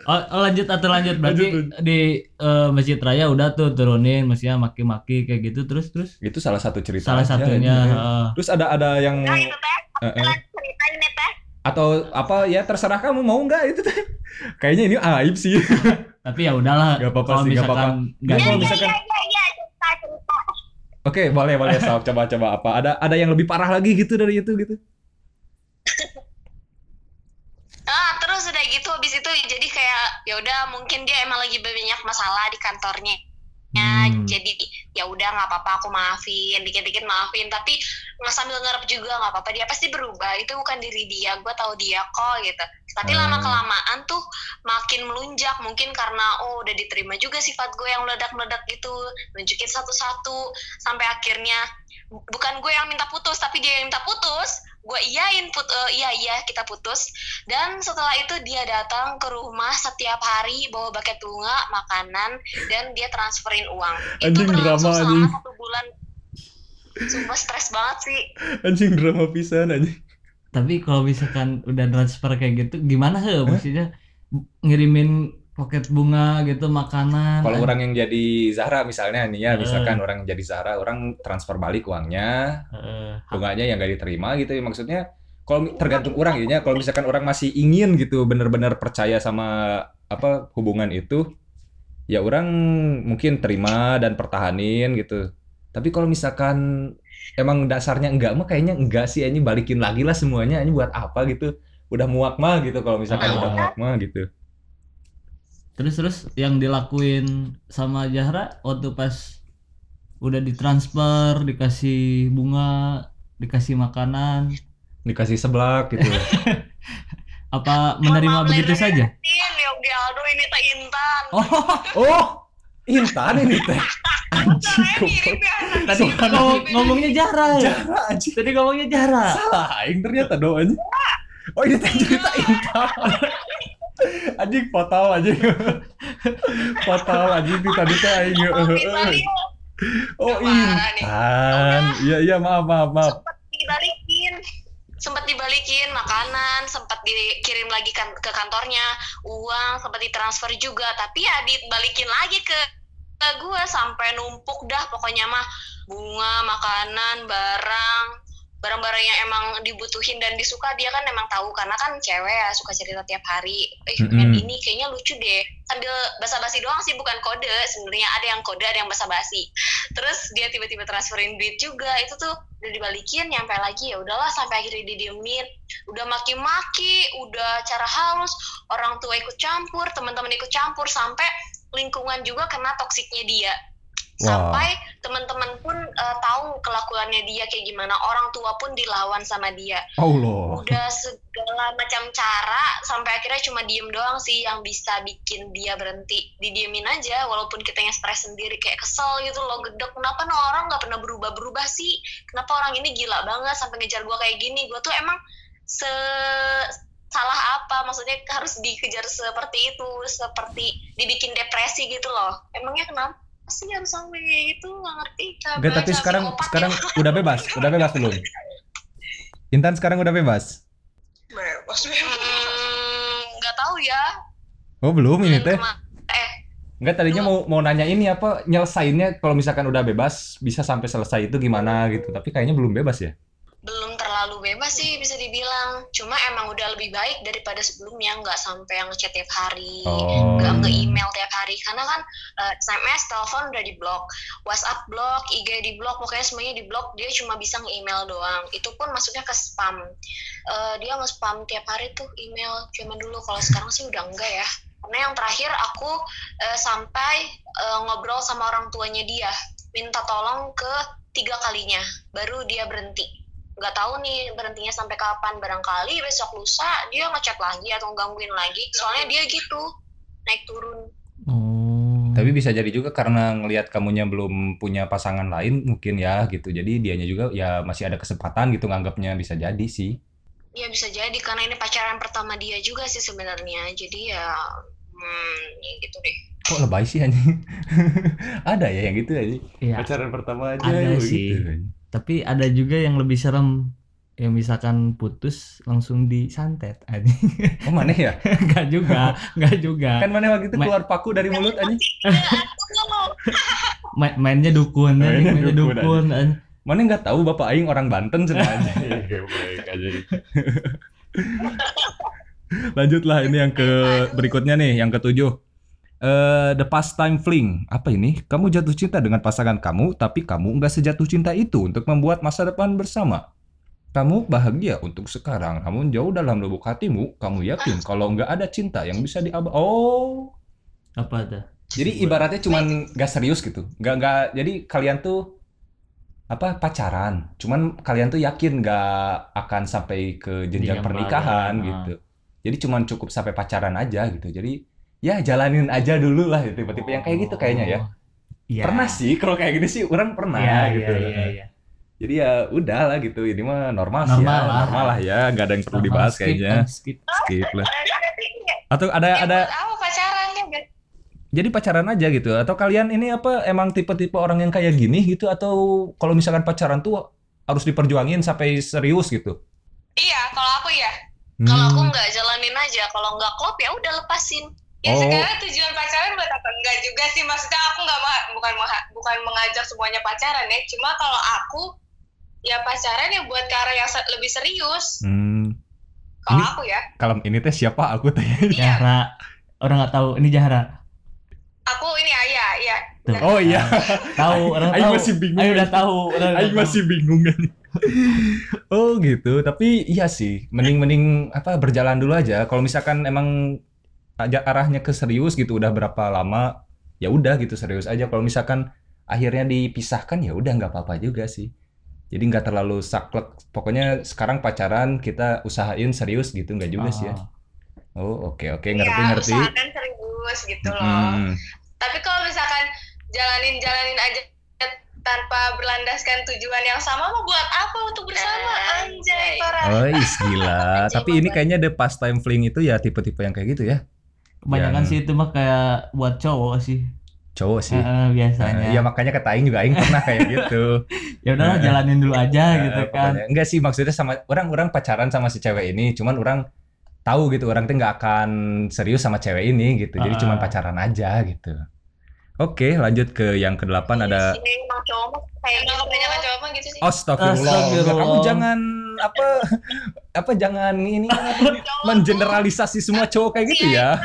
Oh, oh, lanjut atau lanjut. Berarti Lanjut, di eh, Masjid Raya udah tuh turunin maksudnya maki-maki kayak gitu. Terus terus? Itu salah satu cerita salah aja, satunya heeh. terus ada ada yang Nah itu teh, Eh, eh. cerita ini teh. atau apa ya terserah kamu mau nggak itu teh. Kayaknya ini aib sih. Tapi ya udahlah Gak apa-apa sih, nggak Jadi kalau di- misalkan- Iya iya iya cerita cerita. oke boleh boleh coba coba apa. Ada ada yang lebih parah lagi gitu dari itu gitu Ah terus udah gitu habis itu jadi kayak ya udah mungkin dia emang lagi banyak masalah di kantornya. Ya, Hmm. jadi ya udah nggak apa-apa aku maafin dikit-dikit maafin tapi nggak sambil ngarep juga nggak apa-apa dia pasti berubah itu bukan diri dia gue tahu dia kok gitu tapi Hmm. lama kelamaan tuh makin melunjak mungkin karena oh udah diterima juga sifat gue yang meledak-meledak gitu nunjukin satu-satu sampai akhirnya bu- bukan gue yang minta putus tapi dia yang minta putus gue iyain put eh, iya iya kita putus. Dan setelah itu dia datang ke rumah setiap hari bawa bucket bunga makanan dan dia transferin uang. Anjing, berlangsung drama, selama anjing. satu bulan. Sumpah stres banget sih. Anjing drama pisan anjing. Tapi kalau misalkan udah transfer kayak gitu gimana he? Maksudnya ngirimin paket bunga gitu makanan Kalau orang yang jadi Zahra misalnya nih ya, Eh. misalkan orang yang jadi Zahra, orang transfer balik uangnya, Heeh. bunganya yang gak diterima gitu ya maksudnya. Kalau mi- tergantung orang ya, kalau misalkan orang masih ingin gitu benar-benar percaya sama apa hubungan itu, ya orang mungkin terima dan pertahanin gitu. Tapi kalau misalkan emang dasarnya enggak mah kayaknya enggak sih ini balikin lagi lah semuanya ini buat apa gitu. Udah muak mah gitu kalau misalkan Ah. udah muak mah gitu. Terus terus yang dilakuin sama Zahra waktu pas udah ditransfer dikasih bunga dikasih makanan Dikasih seblak gitu. apa menerima Mama begitu saja Aldo ini Intan oh Oh, Intan ini teh. Anjing tadi ngomong, ngomongnya Zahra ya anjing. tadi ngomongnya Zahra Salah aing ternyata doanya. Oh, ini teh cerita Intan. Anjing fatal anjing. fatal anjing di tadi teh aing. Oh. Intan. Iya iya maaf maaf maaf. sempat dibalikin sempat dibalikin makanan sempat dikirim lagi kan ke kantornya uang sempat ditransfer juga tapi ya dibalikin lagi ke ke gue sampai numpuk dah pokoknya mah bunga makanan barang barang-barang yang emang dibutuhin dan disuka dia kan emang tahu. Karena kan cewek ya suka cerita tiap hari. Eh pengen Mm-mm. ini kayaknya lucu deh. Sambil basa-basi doang sih bukan kode. Sebenarnya ada yang kode ada yang basa-basi. Terus dia tiba-tiba transferin duit juga. Itu tuh udah dibalikin nyampe lagi. Ya udahlah sampai akhirnya didiemin. Udah maki-maki udah cara halus. Orang tua ikut campur teman-teman ikut campur. Sampai lingkungan juga kena toksiknya dia Wah. sampai teman-teman pun eh, tahu kelakuannya dia kayak gimana. Orang tua pun dilawan sama dia. Allah. udah segala macam cara sampai akhirnya cuma diem doang sih yang bisa bikin dia berhenti. Didiemin aja walaupun kita yang stres sendiri kayak kesel gitu loh gedek. Kenapa no orang nggak pernah berubah berubah sih? Kenapa orang ini gila banget sampai ngejar gua kayak gini? Gua tuh emang se salah apa? Maksudnya harus dikejar seperti itu seperti dibikin depresi gitu loh. Emangnya kenapa sih harus sampai kayak gitu nggak ngerti Enggak, tapi sekarang sekarang ya. udah bebas, udah bebas belum? Intan sekarang udah bebas. Hmm, nggak tahu ya Oh, belum ini teh. eh Enggak tadinya mau mau nanya ini apa nyelesainnya kalau misalkan udah bebas bisa sampai selesai itu gimana gitu. Tapi kayaknya belum bebas ya. belum terlalu bebas sih bisa dibilang. Cuma emang udah lebih baik daripada sebelumnya, nggak sampai yang ngechat tiap hari, Oh. nggak nge-email tiap hari. Karena kan eh, SMS, telepon udah di blok, WhatsApp blok, IG di blok, pokoknya semuanya di blok. Dia cuma bisa nge-email doang. Itu pun masuknya ke spam. Eh, dia nge-spam tiap hari tuh email. Cuman dulu, kalau sekarang sih udah enggak ya. Karena yang terakhir aku eh, sampai eh, ngobrol sama orang tuanya dia, minta tolong ke tiga kalinya, baru dia berhenti. Nggak tahu nih berhentinya sampai kapan. Barangkali besok lusa dia ngechat lagi atau gangguin lagi. Soalnya dia gitu naik turun. Oh. Tapi bisa jadi juga karena ngelihat kamunya belum punya pasangan lain mungkin ya gitu. Jadi dianya juga ya masih ada kesempatan gitu nganggapnya bisa jadi sih. Ya bisa jadi karena ini pacaran pertama dia juga sih sebenarnya. Jadi ya, hmm, ya gitu deh. Kok lebay sih anjing? ada ya yang gitu aja. Iya. Pacaran pertama aja Ada ya sih. gitu. Tapi ada juga yang lebih serem. Yang misalkan putus langsung disantet anjing. Oh mana ya? Enggak juga, enggak juga. Kan mana waktu itu Ma- keluar paku dari mulut anjing. Ma- mainnya dukun, anjing. Mainnya mainnya dukun, dukun. anjing. Mana nggak tahu Bapak Aing orang Banten sebenarnya. Geblek aja. Lanjutlah ini yang ke berikutnya nih, yang ketujuh. Eh, the pastime fling. Apa ini? Kamu jatuh cinta dengan pasangan kamu, tapi kamu nggak sejatuh cinta itu untuk membuat masa depan bersama. Kamu bahagia untuk sekarang, namun jauh dalam lubuk hatimu, kamu yakin kalau nggak ada cinta yang bisa diabah. Oh, Apa tuh? jadi ibaratnya cuman nggak serius gitu, nggak nggak. Jadi kalian tuh apa pacaran, cuman kalian tuh yakin nggak akan sampai ke jenjang pernikahan gitu. Jadi cuman cukup sampai pacaran aja gitu. Jadi ya jalanin aja dulu lah tipe-tipe yang kayak gitu kayaknya ya. Iya. Pernah sih kalau kayak gini sih orang pernah Iya, gitu. iya, iya, iya. Jadi ya udah lah gitu. Ini mah normal, sih Normal ya, lah. normal lah ya, nggak ada yang perlu Normal, dibahas skip, kayaknya. kan, skip. Skip lah. Atau ada ya ada apa pacaran ya? Biar- Jadi pacaran aja gitu atau kalian ini apa emang tipe-tipe orang yang kayak gini gitu atau kalau misalkan pacaran tuh harus diperjuangin sampai serius gitu? Iya, kalau aku ya. Kalau aku Hmm. nggak jalanin aja, kalau nggak klop ya udah lepasin. Ya Oh. sekarang tujuan pacaran buat apa? Enggak juga sih, maksudnya aku nggak ma- bukan ma- bukan mengajak semuanya pacaran ya. Cuma kalau aku ya pacaran ya buat ke arah yang lebih serius. Hmm. Kalau Ini- aku ya, Kalau ini teh siapa aku teh? iya. Jahra. Orang nggak tahu ini Jahra. Aku ini ayah, iya. Tuh. Oh iya, Tahu, orang tahu. masih bingung. Ayo udah tahu, tahu. masih bingung kan. oh gitu, tapi iya sih, mending-mending apa berjalan dulu aja. Kalau misalkan emang arahnya ke serius gitu, udah berapa lama, ya udah gitu serius aja. Kalau misalkan akhirnya dipisahkan ya udah nggak apa-apa juga sih. Jadi nggak terlalu saklek. Pokoknya sekarang pacaran kita usahain serius gitu nggak juga sih ya. Ah. Oh oke oke Ya, ngerti-ngerti. usahakan serius gitu loh. Hmm. Tapi kalau misalkan jalanin-jalanin aja tanpa berlandaskan tujuan yang sama mau buat apa untuk bersama anjay parah. Oh is gila. Anjay, Tapi ini kayaknya the pastime fling itu ya tipe-tipe yang kayak gitu ya. Kebanyakan Yang- sih itu mah kayak buat cowok sih. Cowok sih. Heeh, biasanya. Iya makanya kata Aing juga Aing pernah kayak gitu. ya udahlah Nah, jalanin dulu aja Nah, gitu kan. pokoknya. Enggak sih maksudnya sama orang-orang pacaran sama si cewek ini, cuman orang tahu gitu orang tuh nggak akan serius sama cewek ini gitu. Jadi Ah. cuman pacaran aja gitu. Oke, lanjut ke yang kedelapan ada Ini emang cowok mah kayak kebanyakan cowok mah sih. Astagfirullah. Enggak, kamu jangan apa apa jangan ini mengeneralisasi semua cowok kayak gitu ya.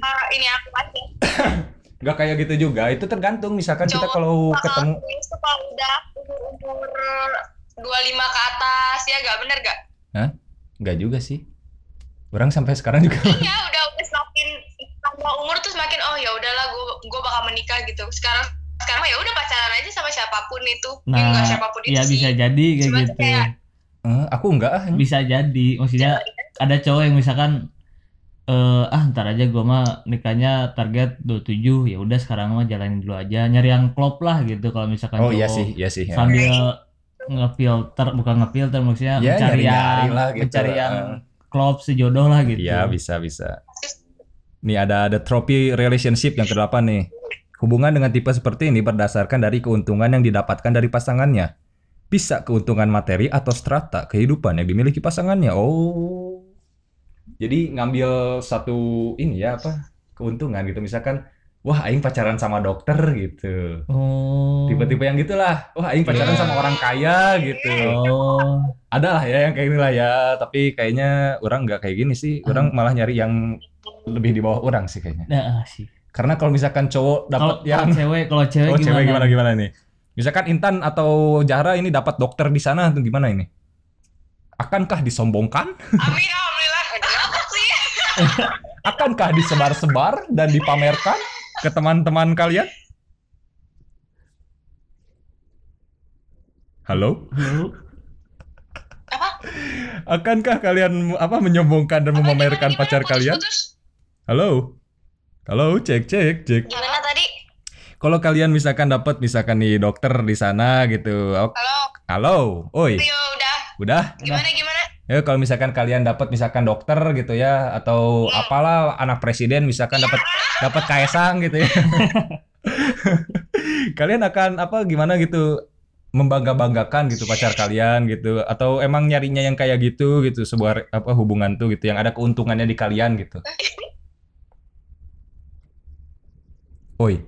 Ah, ini aku aja. Enggak kayak gitu juga. Itu tergantung misalkan kita Cowok kalau ketemu Kalau itu kalau udah umur 25 ke atas ya gak bener gak? enggak juga sih. Orang sampai sekarang juga Iya udah udah semakin tambah umur tuh semakin oh ya udahlah gue gue bakal menikah gitu. Sekarang sekarang mah ya udah pacaran aja sama siapa pun itu. ya Nah, enggak siapa pun itu Iya sih. bisa jadi kayak Cuma gitu. kayak- Eh, aku enggak ah. Bisa jadi. Maksudnya ada cowok yang misalkan eh ah ntar aja gua mah nikahnya target 27 ya udah sekarang mah jalanin dulu aja nyari yang klop lah gitu kalau misalkan Oh iya cowok sih, iya sih. ya. sambil ngefilter bukan ngefilter maksudnya Ya, mencari nyari-nyari yang lah gitu. mencari yang klop sejodoh lah gitu. Iya, bisa bisa. Nih ada ada trophy relationship yang kedelapan nih. Hubungan dengan tipe seperti ini berdasarkan dari keuntungan yang didapatkan dari pasangannya. Bisa keuntungan materi atau strata kehidupan yang dimiliki pasangannya. Oh. Jadi ngambil satu ini ya apa? keuntungan gitu. Misalkan wah aing pacaran sama dokter gitu. Oh. Tipe-tipe yang gitulah. Wah aing pacaran Iya. sama orang kaya gitu. Oh. Ada lah ya yang kayak gini lah ya, tapi kayaknya orang nggak kayak gini sih. Orang Hmm. malah nyari yang lebih di bawah orang sih kayaknya. Nah, sih. Karena kalau misalkan cowok dapat yang kalau cewek, kalau cewek oh gimana? cewek gimana gimana nih? Misalkan Intan atau Zahra ini dapat dokter di sana tuh gimana ini? Akankah disombongkan? Amin? Akankah disebar-sebar dan dipamerkan ke teman-teman kalian? Halo? Halo? Apa? Akankah kalian apa menyombongkan dan Apa, memamerkan gimana, pacar gimana? kalian? Putus-putus. Halo? Halo, cek cek cek. Gimana tadi? Kalau kalian misalkan dapat misalkan nih dokter di sana gitu. Halo. Halo, oi. Udah. Udah? Gimana gimana? Ya kalau misalkan kalian dapat misalkan dokter gitu ya atau Hmm. apalah anak presiden misalkan dapat dapat kaisang gitu ya. kalian akan apa gimana gitu membangga-banggakan gitu pacar kalian gitu atau emang nyarinya yang kayak gitu gitu sebuah apa hubungan tuh gitu yang ada keuntungannya di kalian gitu. Oi,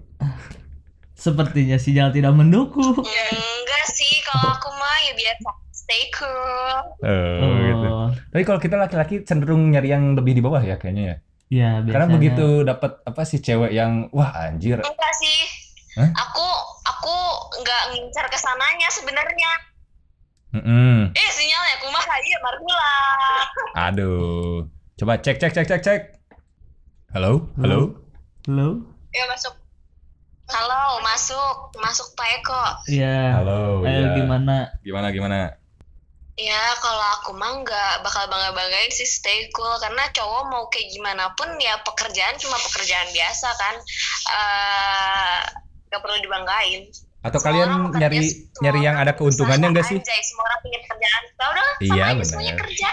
Sepertinya sinyal tidak mendukung. Ya, enggak sih kalau aku mah ya biasa stay cool. eh, Oh, gitu. Tapi kalau kita laki-laki cenderung nyari yang lebih di bawah ya kayaknya ya. ya Karena begitu dapat apa sih cewek yang wah anjir Enggak sih. Hah? Aku aku nggak ngincar ke sananya sebenarnya. Mm-mm. Eh sinyalnya kumaha iya Margula. Aduh. Coba cek cek cek cek cek. Halo? Halo? Halo? Ya masuk. Halo, masuk, masuk Pak Eko. Iya. Halo. Ayo ya. gimana? Gimana gimana? Ya kalau aku mah nggak bakal bangga banggain sih stay cool karena cowok mau kayak gimana pun ya pekerjaan cuma pekerjaan biasa kan. Eh nggak perlu dibanggain. Atau Semua kalian nyari semua nyari yang ada keuntungannya enggak sih? anjay, semua orang punya pekerjaan. Tau dong, sama Iya, benar. semuanya kerja.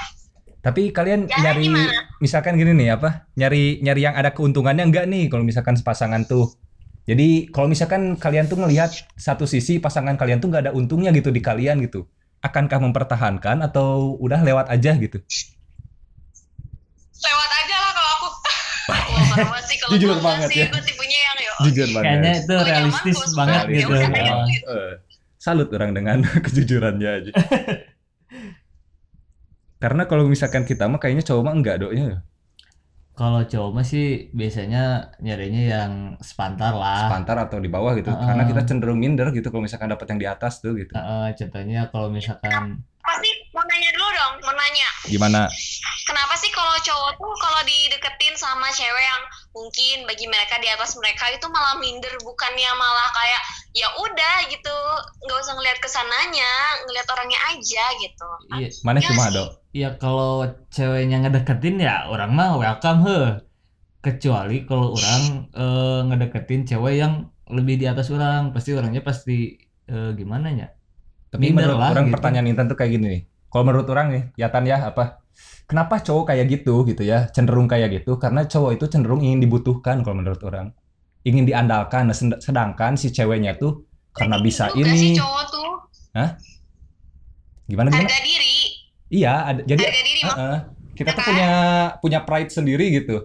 Tapi kalian Ya, nyari gimana? misalkan gini nih apa? Nyari nyari yang ada keuntungannya enggak nih kalau misalkan sepasangan tuh. Jadi kalau misalkan kalian tuh ngelihat satu sisi pasangan kalian tuh nggak ada untungnya gitu di kalian gitu. Akankah mempertahankan atau udah lewat aja gitu? Lewat aja lah kalau aku. Banget sih kalau Jujur banget sih, ya. Gue tipenya yang yo. Jujur banget. Kayaknya itu nyaman, realistis suka. banget Ya gitu. Oh. Eh, salut orang dengan kejujurannya aja. Karena kalau misalkan kita mah kayaknya cowok mah enggak doknya. Kalau cowok mah sih biasanya nyarinya yang sepantar lah. Sepantar atau di bawah gitu. Heeh. Karena kita cenderung minder gitu kalau misalkan dapat yang di atas tuh gitu. Heeh, contohnya kalau misalkan Pasti mau nanya dulu dong, mau nanya. Gimana? Kenapa sih kalau cowok tuh kalau dideketin sama cewek yang mungkin bagi mereka di atas mereka itu malah minder bukannya malah kayak ya udah gitu nggak usah ngelihat ke sananya ngelihat orangnya aja gitu iya Mana Ya cuma dok? Ya kalau ceweknya ngedeketin ya orang mah welcome he. Kecuali kalau orang eh, ngedeketin cewek yang lebih di atas orang, pasti orangnya pasti eh, gimana ya? Tapi Minder menurut lah, orang gitu. pertanyaan Intan tuh kayak gini nih. Kalau menurut orang nih, ya Tan ya apa? Kenapa cowok kayak gitu gitu ya? Cenderung kayak gitu karena cowok itu cenderung ingin dibutuhkan kalau menurut orang. Ingin diandalkan. Nah, sed- sedangkan si ceweknya tuh karena bisa sih ini. cowok tuh Gimana gimana? harga diri Iya, ada, jadi harga diri mah Heeh. kita tuh kan? punya punya pride sendiri gitu.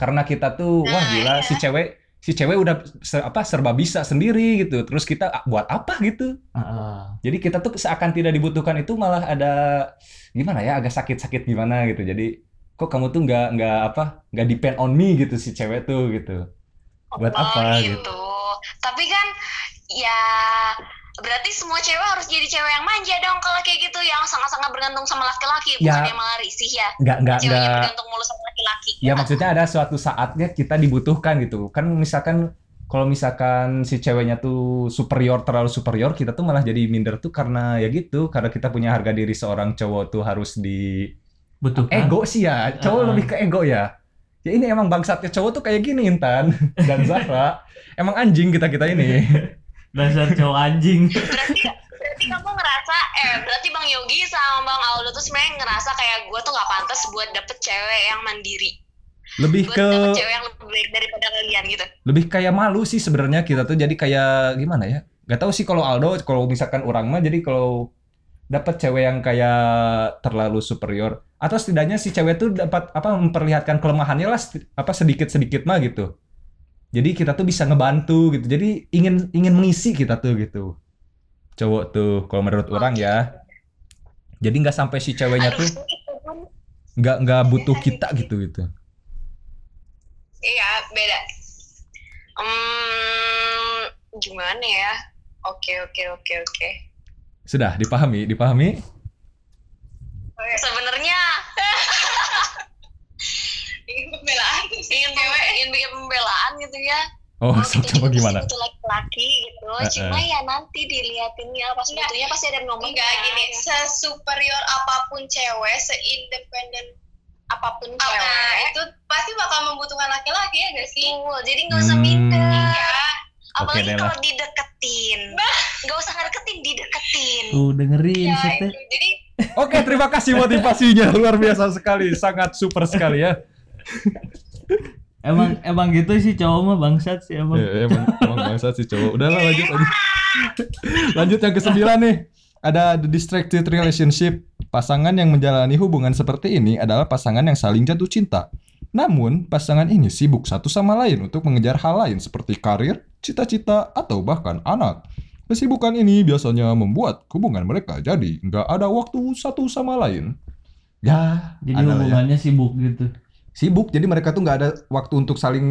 Karena kita tuh wah Nah, gila iya. si cewek si cewek udah se- apa serba bisa sendiri gitu. Terus kita ah, buat apa gitu? Heeh. Jadi kita tuh seakan tidak dibutuhkan itu malah ada gimana ya agak sakit-sakit gimana gitu. Jadi kok kamu tuh nggak nggak apa nggak depend on me gitu si cewek tuh gitu. Buat Oh, apa gitu. gitu? Tapi kan ya berarti semua cewek harus jadi cewek yang manja dong kalau kayak gitu yang sangat-sangat bergantung sama laki-laki Ya. bukan yang malah risih ya. Nggak nggak Ceweknya nggak. bergantung mulu sama laki-laki. Ya maksudnya ada suatu saatnya kita dibutuhkan gitu. Kan misalkan kalau misalkan si ceweknya tuh superior terlalu superior, kita tuh malah jadi minder tuh karena ya gitu, karena kita punya harga diri seorang cowok tuh harus di Butuhkan. ego sih ya. Cowok Uh-uh. lebih ke ego ya. Ya ini emang bangsatnya cowok tuh kayak gini Intan dan Zahra. emang anjing kita-kita ini. Dasar cowok anjing. berarti berarti kamu ngerasa eh berarti bang Yogi sama bang Aldo tuh sebenarnya ngerasa kayak gue tuh nggak pantas buat dapet cewek yang mandiri Lebih buat ke dapet cewek yang lebih baik daripada kalian gitu lebih kayak malu sih sebenarnya kita tuh jadi kayak gimana ya? Gak tahu sih kalau Aldo, kalau misalkan orang mah jadi kalau dapat cewek yang kayak terlalu superior atau setidaknya si cewek tuh dapat apa memperlihatkan kelemahannya lah apa sedikit-sedikit mah gitu. Jadi kita tuh bisa ngebantu gitu. Jadi ingin ingin mengisi kita tuh gitu. Cowok tuh kalau menurut orang ya. Jadi nggak sampai si ceweknya tuh itu pun nggak nggak butuh kita gitu gitu. Iya, beda. Hmm, gimana ya? Oke, oke, oke, oke. Sudah dipahami, dipahami? Sebenarnya ingin pembelaan, ingin cewek, ingin bikin pembelaan gitu ya. Oh, so, kita coba juga gimana? butuh laki-laki gitu. Eh, Cuma eh. ya nanti diliatinnya pas Enggak. butuhnya pasti ada nomornya. Enggak gini, sesuperior apa pun cewek, seindependen apa pun Nah, cewek, itu pasti bakal membutuhkan laki-laki ya gak sih? betul. Jadi nggak usah Hmm. minder. Ya. Apalagi lah. kalau dideketin, nggak usah ngedeketin, dideketin. Tuh dengerin Ya, sih teh. itu. Jadi Oke, terima kasih motivasinya luar biasa sekali, sangat super sekali ya. Emang emang gitu sih cowok mah bangsat sih emang. Ya, emang, emang bangsa sih cowok. Udahlah lanjut lanjut. lanjut yang kesembilan nih. Ada the distracted relationship. Pasangan yang menjalani hubungan seperti ini adalah pasangan yang saling jatuh cinta. Namun, pasangan ini sibuk satu sama lain untuk mengejar hal lain seperti karir, cita-cita, atau bahkan anak. Kesibukan ini biasanya membuat hubungan mereka jadi nggak ada waktu satu sama lain. Ya, Jadi ya. hubungannya sibuk gitu. Sibuk, jadi mereka tuh nggak ada waktu untuk saling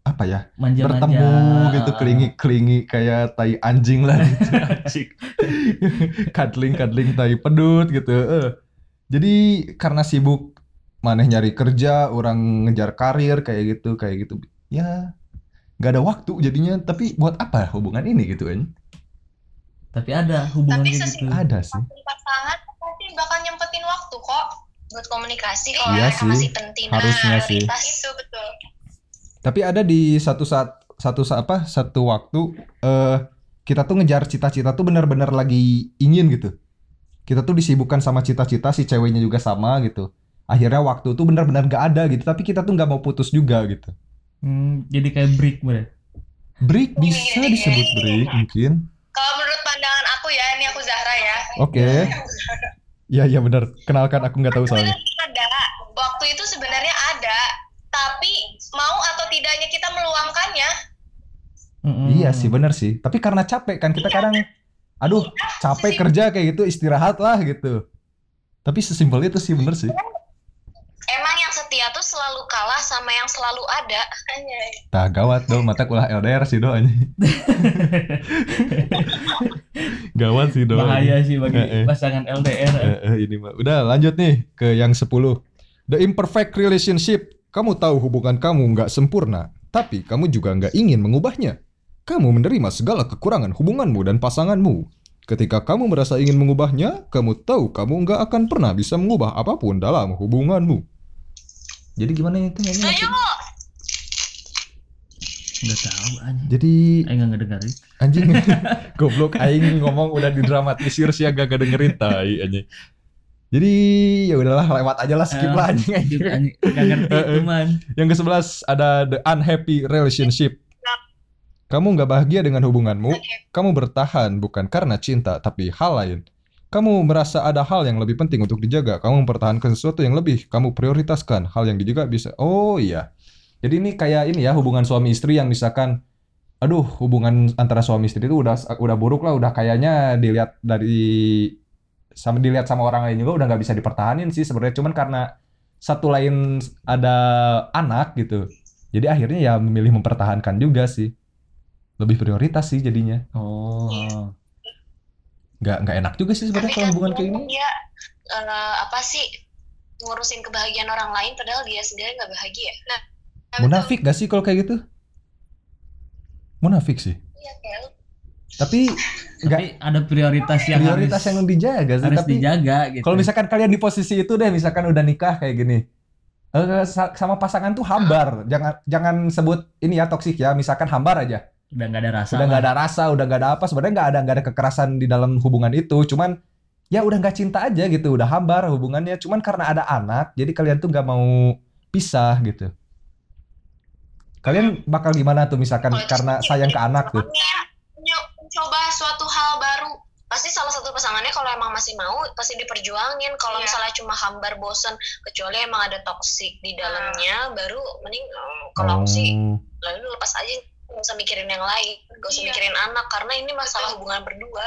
apa ya Manja-manja. bertemu gitu kelingi-kelingi kayak tai anjing lah gitu. Anjing. cuddling tai pedut gitu. Eh. Jadi karena sibuk maneh nyari kerja, orang ngejar karir kayak gitu, kayak gitu. Ya nggak ada waktu jadinya. Tapi buat apa hubungan ini gitu kan? Tapi ada hubungan Tapi gitu. Ada sih. pasangan pasti bakal nyempetin waktu kok. Buat komunikasi kalau Iya mereka sih, masih penting. harusnya Nah, sih. prioritas. Itu betul. Tapi ada di satu saat satu saat apa satu waktu eh kita tuh ngejar cita-cita tuh benar-benar lagi ingin gitu. Kita tuh disibukkan sama cita-cita si ceweknya juga sama gitu. Akhirnya waktu tuh benar-benar gak ada gitu. Tapi kita tuh nggak mau putus juga gitu. Hmm, jadi kayak break bre. Break bisa Gini, gini, disebut break mungkin. Kalau menurut pandangan aku ya, ini aku Zahra ya. Oke. Iya iya benar. Kenalkan aku nggak tahu soalnya. Ada, waktu itu sebenarnya ada, tapi mau atau tidaknya kita meluangkannya. Mm-mm. Iya sih benar sih. Tapi karena capek kan kita kadang aduh capek kerja kayak gitu istirahat lah gitu. Tapi sesimpel itu sih bener sih. Emang yang setia tuh selalu kalah sama yang selalu ada. Tah gawat dong mata kulah LDR sih doanya. gawat sih doanya. Bahaya sih bagi Eh, eh. pasangan LDR. Eh, eh, ini mah. Udah lanjut nih ke yang 10. The imperfect relationship. Kamu tahu hubungan kamu nggak sempurna, tapi kamu juga nggak ingin mengubahnya. Kamu menerima segala kekurangan hubunganmu dan pasanganmu. Ketika kamu merasa ingin mengubahnya, kamu tahu kamu nggak akan pernah bisa mengubah apa pun dalam hubunganmu. Jadi gimana itu nyanyi? Enggak tahu anjing. Jadi Eh enggak ngedengerin. anjing goblok aing ngomong udah didramatisir sih agak gak dengerin tai anjing. Jadi ya udahlah lewat aja lah skip lah anjing. Anjing, anjing. Enggak ngerti cuman. Yang ke-11 ada the unhappy relationship. Kamu nggak bahagia dengan hubunganmu, kamu bertahan bukan karena cinta, tapi hal lain. Kamu merasa ada hal yang lebih penting untuk dijaga, kamu mempertahankan sesuatu yang lebih, kamu prioritaskan hal yang dijaga bisa. Oh iya. Jadi ini kayak ini ya hubungan suami istri yang misalkan aduh hubungan antara suami istri itu udah udah buruk lah, udah kayaknya dilihat dari sama dilihat sama orang lain juga udah nggak bisa dipertahanin sih sebenarnya cuman karena satu lain ada anak gitu. Jadi akhirnya ya memilih mempertahankan juga sih. Lebih prioritas sih jadinya. Oh. Nggak nggak enak juga sih sebenarnya kalau hubungan kayak gini. dia eh, apa sih ngurusin kebahagiaan orang lain padahal dia sendiri nggak bahagia. Nah, Munafik gak sih kalau kayak gitu? Munafik sih. iya Tapi nggak Tapi ada prioritas yang prioritas harus, yang dijaga sih. harus Tapi dijaga gitu. kalau misalkan kalian di posisi itu deh, misalkan udah nikah kayak gini. eh, sa- sama pasangan tuh hambar, jangan jangan sebut ini ya toksik ya, misalkan hambar aja. udah nggak ada rasa. udah nggak ada rasa, udah nggak ada apa, sebenarnya nggak ada nggak ada kekerasan di dalam hubungan itu, cuman ya udah nggak cinta aja gitu, udah hambar hubungannya, cuman karena ada anak, jadi kalian tuh nggak mau pisah gitu. Kalian bakal gimana tuh misalkan itu karena sayang ke anak tuh? Mencoba suatu hal baru pasti salah satu pasangannya kalau emang masih mau pasti diperjuangin kalau Iya. misalnya cuma hambar bosen kecuali emang ada toksik di dalamnya baru mending eh, kalau aku sih Oh. lalu lepas aja nggak usah mikirin yang lain gak usah Iya. mikirin anak karena ini masalah hubungan berdua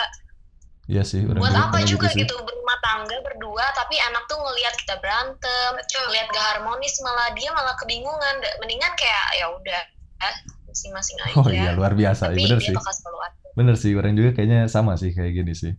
Iya sih, buat juga apa juga sih. gitu berumah tangga berdua tapi anak tuh ngelihat kita berantem Betul. ngelihat gak harmonis malah dia malah kebingungan mendingan kayak ya udah eh, masing-masing aja Oh iya, luar biasa. tapi Iya, bener dia sih. Bener sih, orang juga kayaknya sama sih kayak gini sih.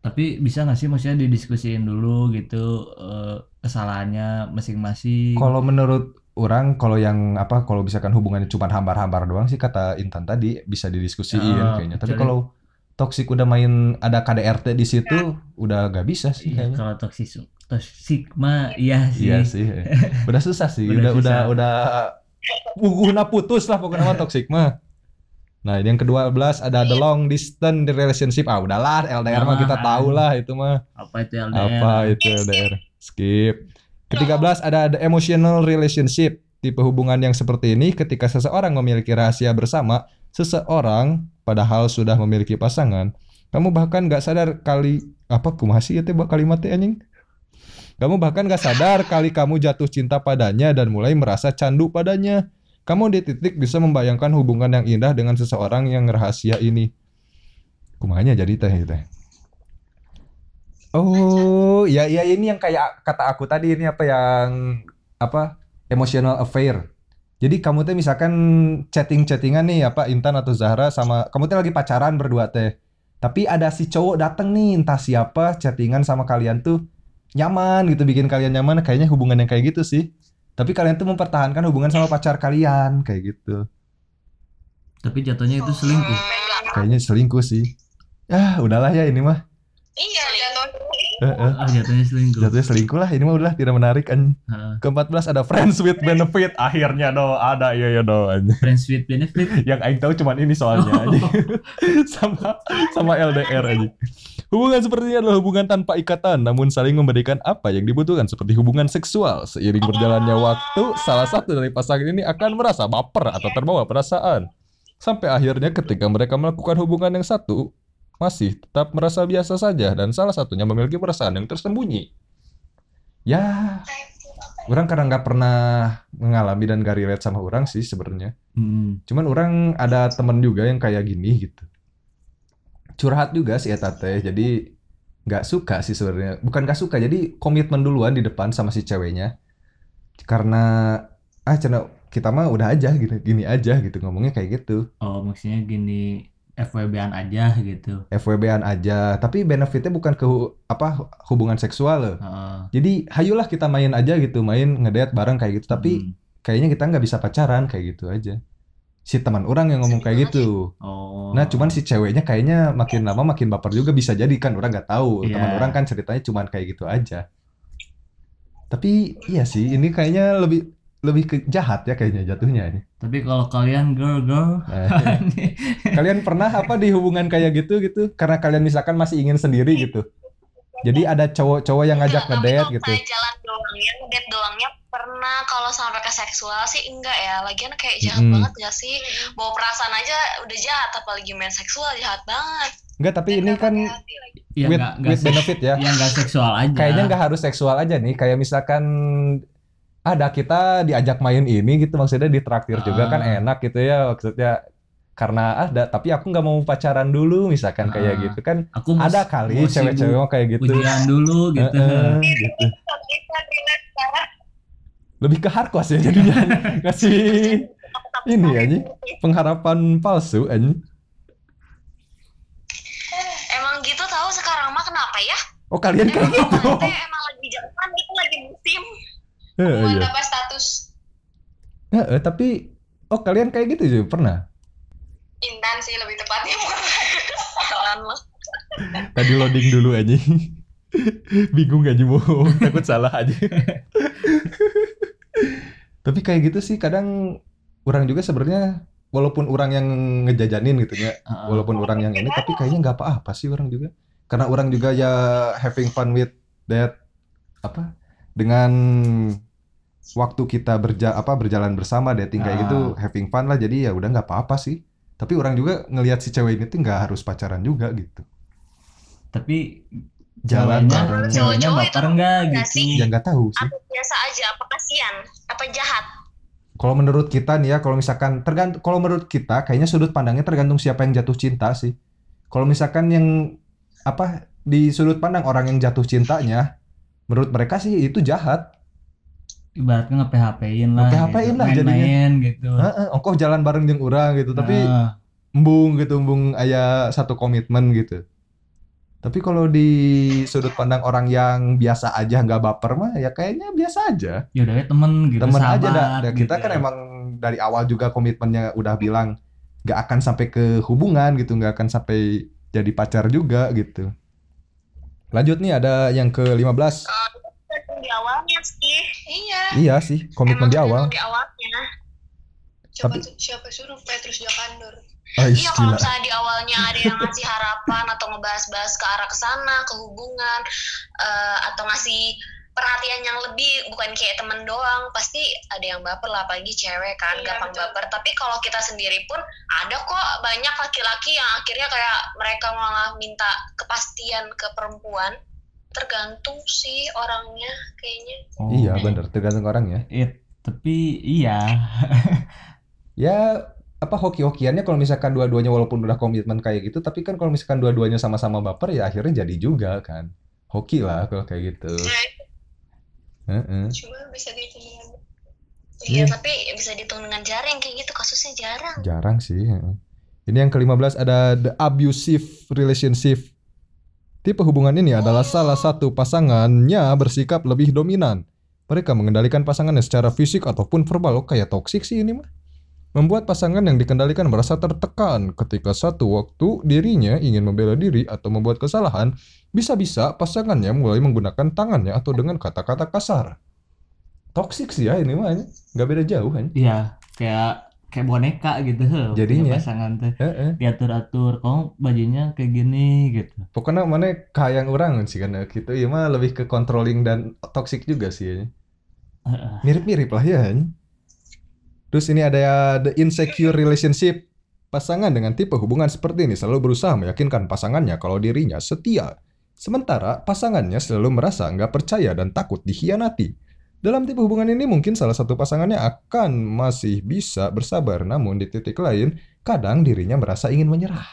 Tapi bisa nggak sih maksudnya didiskusiin dulu gitu eh, kesalahannya masing-masing. Kalau menurut orang, kalau yang apa, kalau misalkan hubungannya cuma hambar-hambar doang sih kata Intan tadi bisa didiskusiin Ah, kayaknya. Tapi kalau toksik udah main ada KDRT di situ, udah gak bisa sih kayaknya. kalau toksik toksik mah iya sih. Iya sih. Udah susah sih. Udah Udah udah susah. udah uguhna putus lah pokoknya mah toksik mah. Nah, yang kedua belas ada the long distance relationship. Ah, udahlah LDR mah kita Ah. tahu lah itu mah. Apa itu LDR? Apa itu LDR? Skip. Ketiga belas ada the emotional relationship. Tipe hubungan yang seperti ini ketika seseorang memiliki rahasia bersama seseorang padahal sudah memiliki pasangan, kamu bahkan gak sadar kali apa kumaha sih itu kalimatnya anjing? Kamu bahkan gak sadar kali kamu jatuh cinta padanya dan mulai merasa candu padanya. Kamu di titik bisa membayangkan hubungan yang indah dengan seseorang yang rahasia ini. Kumahanya jadi teh teh. Oh, ya ya ini yang kayak kata aku tadi ini apa yang apa emotional affair. Jadi kamu teh misalkan chatting-chattingan nih apa Intan atau Zahra sama kamu teh lagi pacaran berdua teh. Tapi ada si cowok dateng nih entah siapa chattingan sama kalian tuh nyaman gitu bikin kalian nyaman kayaknya hubungan yang kayak gitu sih. Tapi kalian tuh mempertahankan hubungan sama pacar kalian kayak gitu. Tapi jatuhnya itu selingkuh. Kayaknya selingkuh sih. Ya udahlah ya ini mah. iya eh. Ah, jatuhnya selingkuh. Jatuhnya selingkuh lah ini mah udah tidak menarik kan. Heeh. Ke-14 ada friends with benefit. Akhirnya do ada iya ya do. Friends with benefit. Yang aing tahu cuman ini soalnya aja. sama sama LDR aja. Hubungan seperti ini adalah hubungan tanpa ikatan namun saling memberikan apa yang dibutuhkan seperti hubungan seksual. Seiring berjalannya waktu, salah satu dari pasangan ini akan merasa baper atau terbawa perasaan. Sampai akhirnya ketika mereka melakukan hubungan yang satu, masih tetap merasa biasa saja dan salah satunya memiliki perasaan yang tersembunyi. Ya, orang karena nggak pernah mengalami dan gak relate sama orang sih sebenarnya. Hmm. Cuman orang ada temen juga yang kayak gini gitu. Curhat juga sih eta teh. Jadi nggak suka sih sebenarnya. Bukan nggak suka, jadi komitmen duluan di depan sama si ceweknya. Karena ah cina kita mah udah aja gitu, gini aja gitu ngomongnya kayak gitu. Oh, maksudnya gini FWB-an aja gitu. FWB-an aja, tapi benefitnya bukan ke hu- apa hubungan seksual loh. Heeh. Jadi hayulah kita main aja gitu, main ngedate bareng kayak gitu. Tapi Hmm. kayaknya kita nggak bisa pacaran kayak gitu aja. Si teman orang yang ngomong kayak gitu. Oh. Nah, cuman si ceweknya kayaknya makin lama makin baper juga bisa jadi kan orang nggak tahu. Iya. Teman orang kan ceritanya cuman kayak gitu aja. Tapi iya sih, ini kayaknya lebih lebih ke jahat ya kayaknya jatuhnya ini. Tapi kalau kalian girl girl Nah, kalian pernah apa di hubungan kayak gitu gitu? Karena kalian misalkan masih ingin sendiri gitu. Jadi ada cowok-cowok yang ngajak ngedate kalau gitu. kayak jalan doangnya ngedate doangnya pernah kalau sampai ke seksual sih enggak ya lagian kayak jahat Mm-mm. banget gak sih bawa perasaan aja udah jahat apalagi main seksual jahat banget Enggak, tapi ini kan ya with, seks- benefit ya. ya nggak seksual aja. Kayaknya nggak harus seksual aja nih. Kayak misalkan ada kita diajak main ini gitu maksudnya ditraktir juga kan Ah. enak gitu ya maksudnya karena ada tapi aku nggak mau pacaran dulu misalkan kayak Ah. gitu kan. Aku mau- ada kali mau cewek-cewek mah kayak gitu. ujian dulu gitu. Gitu. Lebih ke hardcore ya jadinya. Ngasih ini aja pengharapan palsu aja emang gitu tahu sekarang mah kenapa ya? Oh kalian kayak emang gitu lagi zaman itu lagi musim Buat iya. apa status Heeh, tapi oh kalian kayak gitu juga pernah intan sih lebih tepatnya Tadi loading dulu aja. Bingung aja mau takut salah aja. Tapi kayak gitu sih kadang orang juga sebenarnya walaupun orang yang ngejajanin gitu ya, Heeh. walaupun orang yang ini tapi kayaknya nggak apa-apa sih orang juga. Karena orang juga ya having fun with that apa dengan waktu kita berja apa berjalan bersama dating kayak Ah. gitu having fun lah jadi ya udah nggak apa-apa sih. Tapi orang juga ngelihat si cewek ini tuh nggak harus pacaran juga gitu. tapi Jalan ceweknya bareng. baper enggak gitu sih? Ya nggak tahu sih. apa biasa aja apa kasihan apa jahat Kalau menurut kita nih ya, kalau misalkan tergantung, kalau menurut kita kayaknya sudut pandangnya tergantung siapa yang jatuh cinta sih. Kalau misalkan yang apa di sudut pandang orang yang jatuh cintanya, menurut mereka sih itu jahat. Ibaratnya nge-PHP-in lah Nge-PHP-in gitu. lah jadinya. main-main gitu Heeh, ongkoh jalan bareng jeung urang gitu, tapi Heeh. embung gitu, embung aya satu komitmen gitu. Tapi kalau di sudut pandang orang yang biasa aja nggak baper mah ya kayaknya biasa aja. ya udah temen gitu temen aja sahabat, dah. Dah, kita gitu. kan emang dari awal juga komitmennya udah bilang nggak akan sampai ke hubungan gitu, nggak akan sampai jadi pacar juga gitu. Lanjut nih ada yang ke 15. Tergantung di awalnya sih Iya. Iya sih, komitmen Emang di awal. di awalnya Siapa, Tapi- siapa suruh Petrus Jakandur? Oh, ih, Iya kalau misalnya di awalnya ada yang ngasih harapan atau ngebahas-bahas ke arah ke sana, ke hubungan, eh, atau ngasih perhatian yang lebih bukan kayak temen doang, pasti ada yang baper lah, apalagi cewek kan, Iya, gampang betul. baper. Tapi kalau kita sendiri pun ada kok banyak laki-laki yang akhirnya kayak mereka malah minta kepastian ke perempuan. Tergantung sih orangnya kayaknya. Oh. Iya bener, tergantung orang ya. Iya, tapi iya Ya apa hoki-hokiannya kalau misalkan dua-duanya walaupun udah komitmen kayak gitu, tapi kan kalau misalkan dua-duanya sama-sama baper ya akhirnya jadi juga kan. Hoki lah kalau kayak gitu. Nah, Heeh. cuma bisa dihitung dengan Iya, Iya. tapi bisa dihitung dengan jarang kayak gitu kasusnya jarang. Jarang sih. heeh. Ini yang ke-15 ada the abusive relationship. Tipe hubungan ini adalah salah satu pasangannya bersikap lebih dominan. Mereka mengendalikan pasangannya secara fisik ataupun verbal. Oh, kayak toksik sih ini mah. Membuat pasangan yang dikendalikan merasa tertekan ketika satu waktu dirinya ingin membela diri atau membuat kesalahan, bisa-bisa pasangannya mulai menggunakan tangannya atau dengan kata-kata kasar. Toksik sih ya ini mah, nggak beda jauh kan. iya kayak kayak boneka gitu Jadinya. pasangan teh Heeh. diatur-atur kamu bajunya kayak gini gitu Pokoknya mana kayak orang sih kan gitu. Iya mah lebih ke controlling dan toxic juga sih. ya. Heeh. Mirip-mirip lah ya. Terus ini ada ya the insecure relationship. Pasangan dengan tipe hubungan seperti ini selalu berusaha meyakinkan pasangannya kalau dirinya setia. Sementara pasangannya selalu merasa nggak percaya dan takut dikhianati. Dalam tipe hubungan ini mungkin salah satu pasangannya akan masih bisa bersabar, namun di titik lain kadang dirinya merasa ingin menyerah.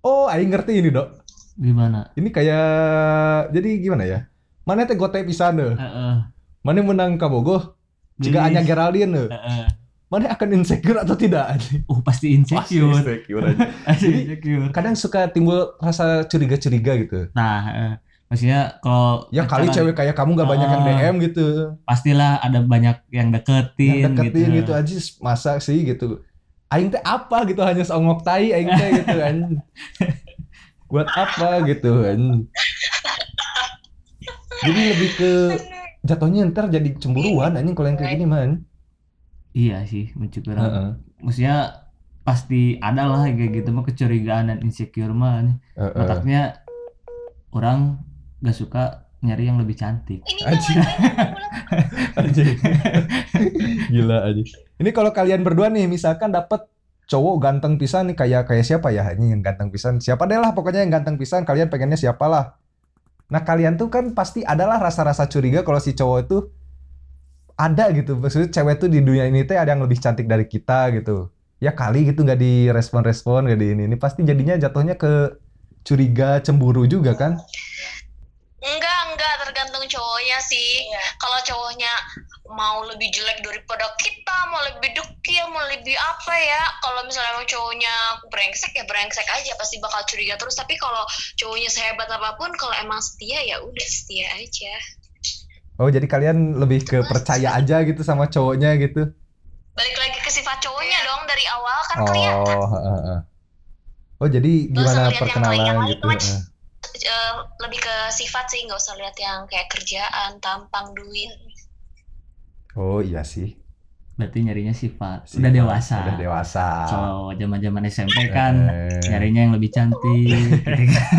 Oh, aing ngerti ini, Dok. gimana Ini kayak jadi gimana ya? Mana teh gote pisan deh. Heeh. Mana menang kabogoh? Jika Jadi- Anya Geraldine. Heeh. Mana akan insecure atau tidak? uh pasti insecure insecure aja. Pasti Jadi- insecure Kadang suka timbul rasa curiga-curiga gitu. nah heeh. Maksudnya kalau Ya kali cewek kayak kamu gak banyak yang Ah. DM gitu. pastilah ada banyak yang deketin, Yang deketin gitu, aja masa sih gitu. Aing teh apa gitu hanya seongok tai aing teh gitu kan. Buat apa gitu kan. Jadi lebih ke jatuhnya ntar jadi cemburuan anjing kalau yang kayak gini man. iya sih mencukur Heeh. maksudnya pasti ada lah kayak gitu mah kecurigaan dan insecure mah Heeh. otaknya orang gak suka nyari yang lebih cantik Ini Anjing. Anjing. Gila aja. Ini kalau kalian berdua nih misalkan dapat cowok ganteng pisan nih kayak kayak siapa ya ini yang ganteng pisan. Siapa deh lah pokoknya yang ganteng pisan kalian pengennya siapa lah. Nah kalian tuh kan pasti adalah rasa-rasa curiga kalau si cowok itu ada gitu. Maksudnya cewek tuh di dunia ini teh ada yang lebih cantik dari kita gitu. Ya kali gitu nggak direspon-respon nggak di ini. Ini pasti jadinya jatuhnya ke curiga, cemburu juga kan? Tergantung cowoknya sih. Kalau cowoknya mau lebih jelek daripada kita, mau lebih dekil, mau lebih apa ya. Kalau misalnya emang cowoknya brengsek ya brengsek aja pasti bakal curiga terus. Tapi kalau cowoknya sehebat apa pun, kalau emang setia ya udah setia aja. Oh jadi kalian lebih ke percaya aja gitu sama cowoknya gitu? Balik lagi ke sifat cowoknya dong dari awal kan kelihatan. Oh, heeh, heeh. oh jadi gimana lihat yang perkenalan lain-lain, gitu? cuman Eh, lebih ke sifat sih, nggak usah lihat yang kayak kerjaan, tampang, duit. Oh iya sih. Berarti nyarinya sifat Sifat. udah dewasa Udah dewasa. kalau zaman zaman SMP kan Eh. nyarinya yang lebih cantik gitu kan.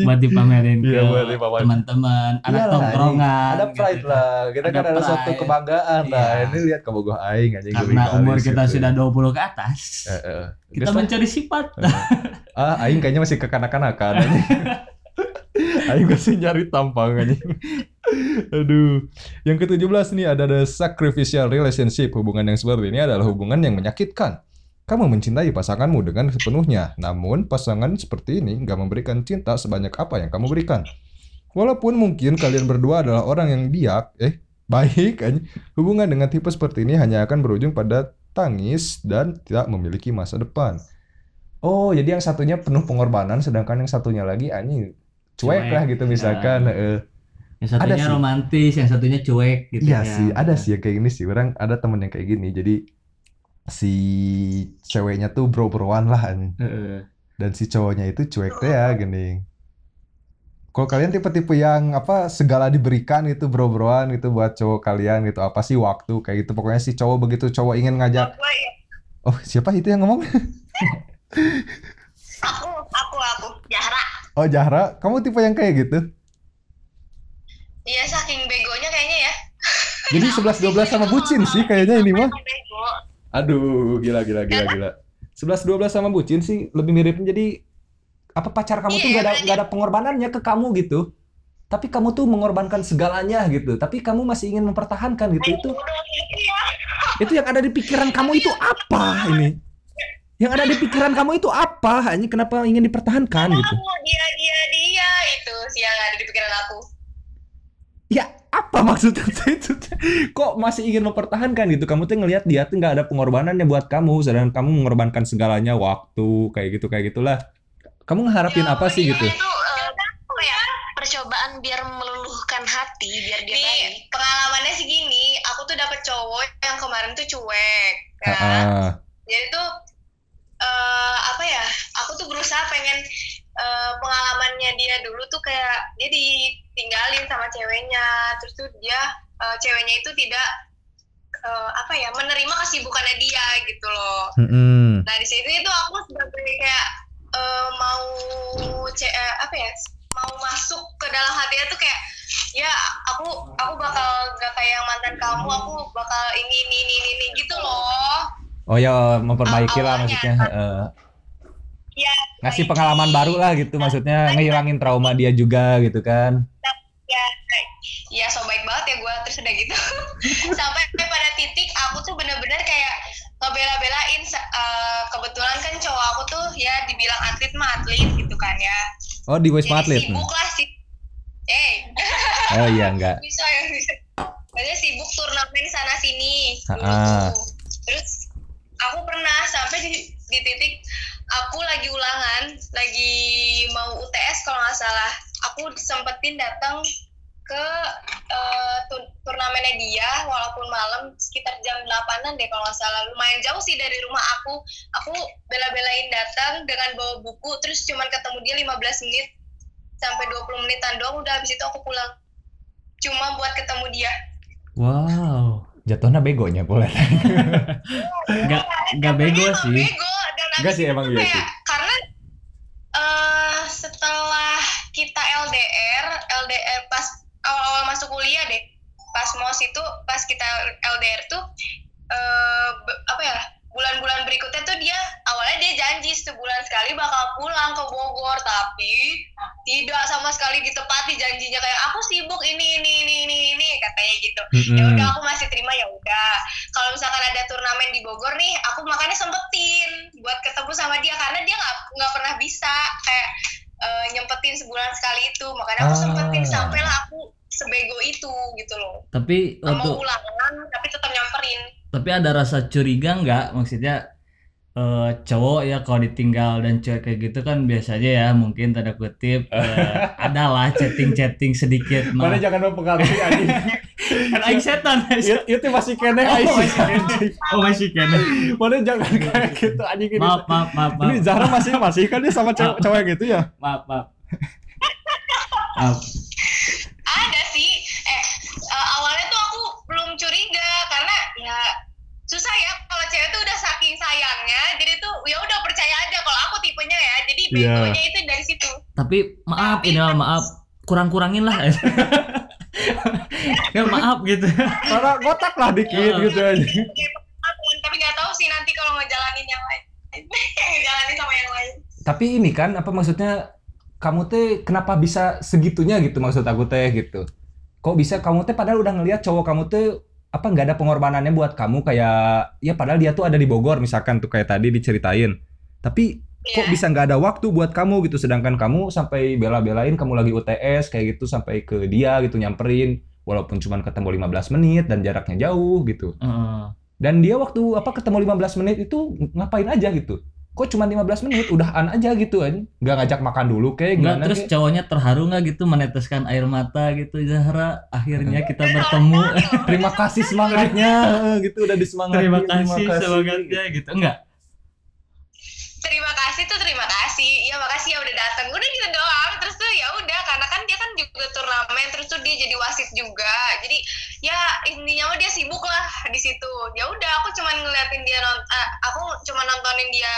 Buat dipamerin ke Iya, buat dipamerin. teman-teman anak tongkrongan ada gitu pride kan. lah kita Ada kan ada suatu pride. kebanggaan lah Iya. ini lihat kebogoh aing anjing karena umur kita gitu. sudah 20 ke atas Eh, eh. kita Geus lah. mencari sifat ah aing kayaknya masih kekanak-kanakan aing masih nyari tampang aduh. Yang ke-17 nih ada the sacrificial relationship. Hubungan yang seperti ini adalah hubungan yang menyakitkan. Kamu mencintai pasanganmu dengan sepenuhnya, namun pasangan seperti ini nggak memberikan cinta sebanyak apa yang kamu berikan. Walaupun mungkin kalian berdua adalah orang yang biak, eh baik, hubungan dengan tipe seperti ini hanya akan berujung pada tangis dan tidak memiliki masa depan. Oh, jadi yang satunya penuh pengorbanan, sedangkan yang satunya lagi anjing cuek Cuek. lah gitu misalkan. Nah. eh. yang satunya Ada sih. romantis yang satunya cuek gitu Iya kan. sih, ada sih kayak gini sih. Orang ada temen yang kayak gini. Jadi si ceweknya tuh bro-broan lah. Heeh. dan si cowoknya itu cuek teh ya gini. Kalau kalian tipe-tipe yang apa segala diberikan itu bro-broan itu buat cowok kalian gitu apa sih waktu kayak gitu pokoknya si cowok begitu cowok ingin ngajak ya, oh siapa itu yang ngomong Aku, aku, aku, Jahra. Oh Jahra kamu tipe yang kayak gitu? Iya saking begonya kayaknya ya. jadi 11 12 sama bucin sih kayaknya ini mah. aduh gila gila gila gila. 11 12 sama bucin sih lebih mirip jadi apa pacar kamu tuh Iya, gak ada nggak ada pengorbanannya ke kamu gitu. Tapi kamu tuh mengorbankan segalanya gitu. Tapi kamu masih ingin mempertahankan gitu. Itu Udah gitu ya. itu yang ada di pikiran kamu itu apa ini yang ada di pikiran kamu itu apa hanya kenapa ingin dipertahankan gitu Kamu dia dia dia itu sih yang ada di pikiran aku. ya apa maksudnya itu kok masih ingin mempertahankan gitu kamu tuh ngelihat dia tuh nggak ada pengorbanannya buat kamu sedangkan kamu mengorbankan segalanya waktu kayak gitu kayak gitulah kamu ngeharapin Ya, apa sih iya, gitu Itu eh, apa ya? Percobaan biar meluluhkan hati, biar dia baik. Nih pengalamannya sih gini, aku tuh dapet cowok yang kemarin tuh cuek, kan? Ah, Jadi tuh eh apa ya? Aku tuh berusaha pengen eh, pengalamannya dia dulu tuh kayak dia ditinggalin sama ceweknya, terus tuh dia eh, ceweknya itu tidak eh, apa ya menerima kesibukannya dia gitu loh. mm-mm. Nah di situ itu aku sebagai kayak eh, mau ce- eh, apa ya mau masuk ke dalam hatinya tuh kayak ya aku aku bakal gak kayak mantan kamu aku bakal ini ini ini, ini gitu loh oh ya memperbaiki lah maksudnya ya ngasih pengalaman baru lah gitu maksudnya ngehilangin trauma dia juga gitu kan. Ya ya so baik banget ya gue terus udah gitu. Sampai pada titik aku tuh bener-bener kayak ngebela-belain eh, kebetulan kan cowok aku tuh ya dibilang atlet mah atlet gitu kan ya. Oh di Wisma Atlet Jadi sibuk lah sih. Eh. Oh iya enggak. Bisa ya Maksudnya sibuk turnamen sana sini dulu tuh. terus aku pernah sampai di, di titik aku lagi ulangan lagi mau UTS kalau nggak salah. Aku sempetin datang ke tur- turnamennya dia walaupun malam sekitar jam 8an deh kalau nggak salah. Lumayan jauh sih dari rumah aku. Aku bela-belain datang dengan bawa buku terus cuman ketemu dia 15 menit sampai 20 menitan doang. Udah habis itu aku pulang. Cuma buat ketemu dia. Wow jatuhnya begonya boleh nggak nggak bego sih bego abis sih, emang iya sih. karena eh setelah kita LDR LDR pas awal-awal masuk kuliah deh pas mos itu pas kita LDR tuh eh be- apa ya bulan-bulan berikutnya tuh dia awalnya dia janji sebulan sekali bakal pulang ke Bogor tapi tidak sama sekali ditepati janjinya. Kayak aku sibuk ini ini ini ini ini katanya gitu. Ya Mm-mm. udah aku masih terima ya udah. Kalau misalkan ada turnamen di Bogor nih aku makanya sempetin buat ketemu sama dia karena dia nggak nggak pernah bisa kayak eh, nyempetin sebulan sekali itu. Makanya aku Ah. sempetin sampailah aku sebego itu gitu loh. Tapi nggak mau ulangan tapi tetap nyamperin tapi ada rasa curiga nggak? Maksudnya eh, cowok ya kalau ditinggal dan cewek kayak gitu kan biasanya ya mungkin tanda kutip eh, adalah chatting chatting sedikit mah mana jangan mempengaruhi anjing kan aing setan itu, masih kene Oh, anjing. masih kene. oh masih kene. Mana jangan kayak gitu anjing ini maaf maaf maaf maaf. Ini Zahra masih masih kan dia sama cewek, cewek gitu ya? Maaf maaf. Maaf. Ada sih. Eh eh, awalnya tuh aku belum curiga susah ya kalau cewek tuh udah saking sayangnya jadi tuh ya udah percaya aja kalau aku tipenya ya. Jadi iya. begonya yeah. itu dari situ. Tapi maaf ya maaf. Kurang-kurangin lah. Ya maaf gitu. Karena kotak lah dikit yeah. gitu aja. Tapi nggak tahu sih nanti kalau ngejalanin yang lain. Ngejalanin sama yang lain. Tapi ini kan apa maksudnya kamu teh kenapa bisa segitunya gitu maksud aku teh gitu? Kok bisa kamu teh padahal udah ngelihat cowok kamu tuh apa nggak ada pengorbanannya buat kamu kayak ya padahal dia tuh ada di Bogor misalkan tuh kayak tadi diceritain. Tapi kok Iya. bisa nggak ada waktu buat kamu gitu sedangkan kamu sampai bela-belain kamu lagi UTS kayak gitu sampai ke dia gitu nyamperin walaupun cuma ketemu 15 menit dan jaraknya jauh gitu. Heeh. Dan dia waktu apa ketemu 15 menit itu ngapain aja gitu. Kok cuma 15 menit? Udahan aja gitu aja. Nggak ngajak makan dulu kayak gimana terus kek. cowoknya terharu nggak gitu meneteskan air mata gitu Zahra? Akhirnya kita bertemu. Terima kasih semangatnya gitu udah disemangatin. terima kasih semangatnya gitu. Enggak terima kasih tuh terima kasih. Ya makasih ya udah datang udah gitu doang. Terus tuh ya udah karena kan dia kan juga turnamen terus tuh dia jadi wasit juga. Jadi ya intinya mah dia sibuk lah di situ. Ya udah aku cuman ngeliatin dia non eh, aku cuma nontonin dia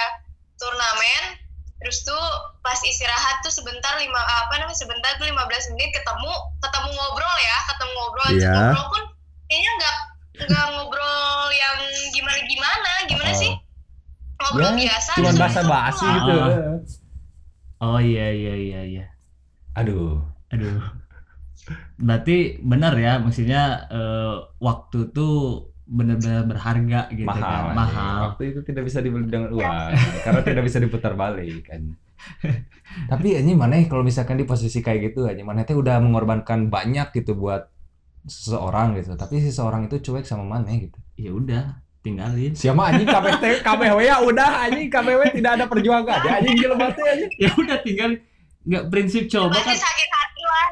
turnamen terus tuh pas istirahat tuh sebentar lima apa namanya sebentar tuh 15 menit ketemu ketemu ngobrol ya ketemu ngobrol Iya. ngobrol pun kayaknya nggak nggak ngobrol yang gimana gimana gimana Oh. sih ngobrol Ya, biasa Cuman terus basa-basi pulang. gitu. Ah. oh iya iya iya iya Aduh. aduh berarti benar ya maksudnya eh, waktu tuh benar-benar berharga gitu mahal. kan mahal Waktu itu tidak bisa dibeli dengan uang karena tidak bisa diputar balik kan. Tapi ini mana ya kalau misalkan di posisi kayak gitu aja mana teh udah mengorbankan banyak gitu buat seseorang gitu. Tapi si seseorang itu cuek sama mana gitu. ya udah tinggalin Siapa anjing KBT KBW ya udah anjing KBW tidak ada perjuangan ya anjing jelema teh anjing. ya udah tinggal nggak prinsip coba kan sakit hati lah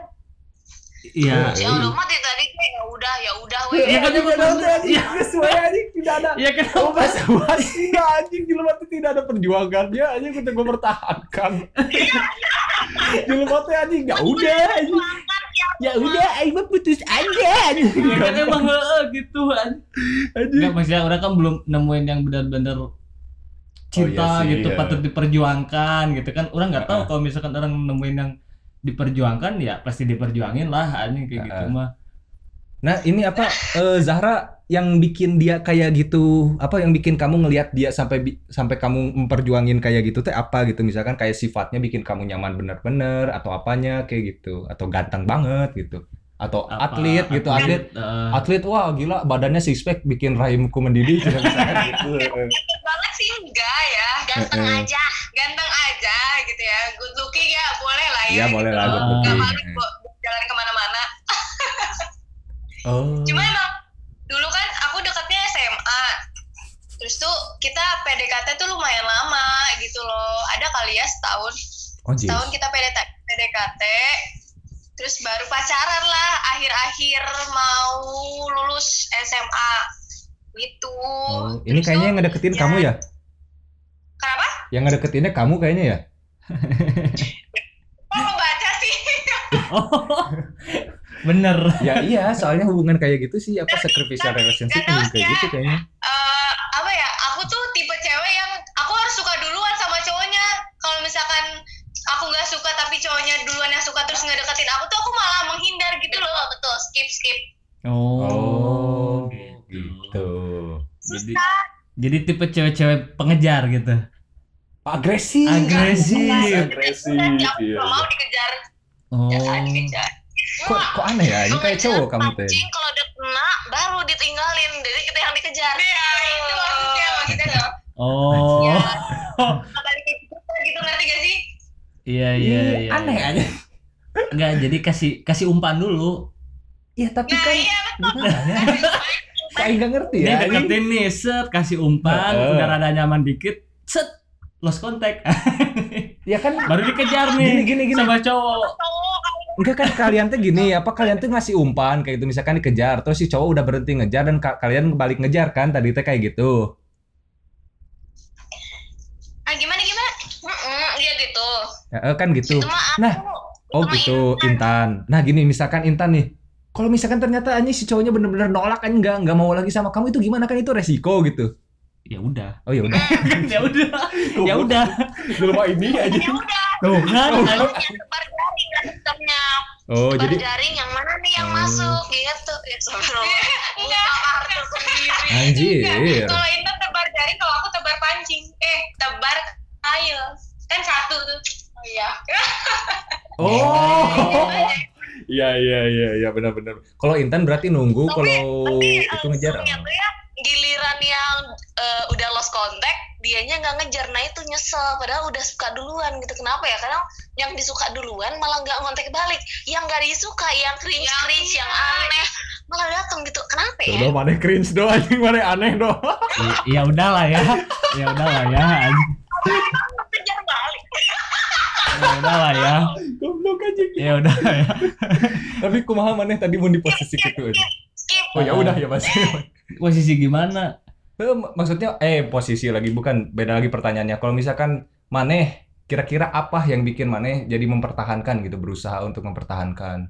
iya ya udah mati tadi kayak ya udah ya udah weh Iya kan, juga udah, bener. anjing, sesuai anjing tidak ada ya kan Oh basa basi anjing jelema teh tidak ada perjuangannya anjing untuk gue pertahankan. jelema teh anjing ya udah anjing. Ya udah aing mah putus aja anjing. ya kan emang heeh, gitu kan Anjing. Nggak maksudnya orang kan belum nemuin yang benar-benar cinta Oh, iya sih, gitu iya. patut diperjuangkan gitu kan orang nggak tahu kalau misalkan orang nemuin yang diperjuangkan ya pasti diperjuangin lah anjing kayak gitu mah. Nah, ini apa eh, Zahra yang bikin dia kayak gitu, apa yang bikin kamu ngelihat dia sampai sampai kamu memperjuangin kayak gitu teh apa gitu? Misalkan kayak sifatnya bikin kamu nyaman bener-bener atau apanya kayak gitu atau ganteng banget gitu atau Apa, atlet gitu atlet eh, atlet wah gila badannya six pack bikin rahimku mendidih. Gitu. Ganteng banget sih enggak ya. Ganteng Heeh. aja. ganteng aja gitu ya. Good looking ya boleh lah ya Iya, boleh lah, good Nggak looking. malu kok jalan ke mana-mana. Oh. Cuma emang dulu kan aku deketnya SMA terus tuh kita PDKT tuh lumayan lama gitu loh. Ada kali ya setahun. Oh setahun kita PDKT PDKT terus baru pacaran lah akhir-akhir mau lulus SMA gitu. Oh, ini Terus kayaknya yang ngedeketin ya. kamu ya? Kenapa? Yang ngedeketinnya kamu kayaknya ya? Kok membaca sih? Oh bener. Ya iya soalnya hubungan kayak gitu sih apa sacrificial relationship kayak gitu ya. kayaknya. Eh apa ya aku tuh tipe cewek yang aku harus suka duluan sama cowoknya kalau misalkan aku nggak suka tapi cowoknya terus ngedeketin aku tuh aku malah menghindar gitu loh betul. skip skip. Oh, gitu. jadi jadi tipe cewek-cewek pengejar gitu? Agresif. Agresif. agresif Nanti aku iya. mau dikejar. Oh. Ya dikejar. Kok kok aneh ya? Ini kayak cowok kamu teh Pancing kalau udah kena baru ditinggalin. Jadi kita yang dikejar. Iya, itu maksudnya maksudnya dong. oh. Ya, gitu ngerti gak sih? iya iya iya aneh aja Enggak, jadi kasih kasih umpan dulu. ya tapi Nah kan iya betul. gimana kayak nggak ngerti ya ini deketin nih, set kasih umpan, Heeh. udah rada nyaman dikit, set lost contact. ya kan Baru dikejar nih Gini, gini, gini. sama cowok. Enggak kan kalian tuh gini apa kalian tuh ngasih umpan kayak gitu misalkan dikejar terus si cowok udah berhenti ngejar dan ka- kalian balik ngejar kan tadi teh kayak gitu ah gimana gimana? Mm-mm, Iya gitu. ya, kan gitu Itu mah aku. Oh Sama gitu, Intan. Nah gini, misalkan Intan nih, kalau misalkan ternyata anjing si cowoknya bener-bener nolak kan nggak nggak mau lagi sama kamu itu gimana kan itu resiko gitu. Ya udah. Oh ya udah. ya udah. ya udah. Belum ini aja. ya udah Tuh kan. Tebar jaring sistemnya Oh, jadi jaring yang mana nih yang Oh. masuk gitu ya Enggak, kartu sendiri anjir. Kalau Intan tebar jaring, kalau aku tebar pancing. Eh, tebar kail. Kan satu tuh. Oh iya. Oh. Iya iya iya iya benar-benar. Kalau Intan berarti nunggu kalau tapi itu ngejar. tuh ya giliran yang eh, udah lost contact dianya nggak ngejar nah itu nyesel padahal udah suka duluan gitu kenapa ya karena yang disuka duluan malah nggak ngontek balik yang nggak disuka yang cringe cringe yang aneh malah datang gitu kenapa ya Udah mana cringe doang, anjing mana aneh doang. Ya udahlah ya. Ya udahlah ya. Kejar balik Ya udahlah ya. Goblok anjing. Ya udah ya. Tapi kumaha maneh tadi mau di posisi gitu aja. Oh ya udah ya Mas. Posisi gimana? Eh, maksudnya eh posisi lagi bukan beda lagi pertanyaannya. Kalau misalkan maneh kira-kira apa yang bikin maneh jadi mempertahankan gitu berusaha untuk mempertahankan?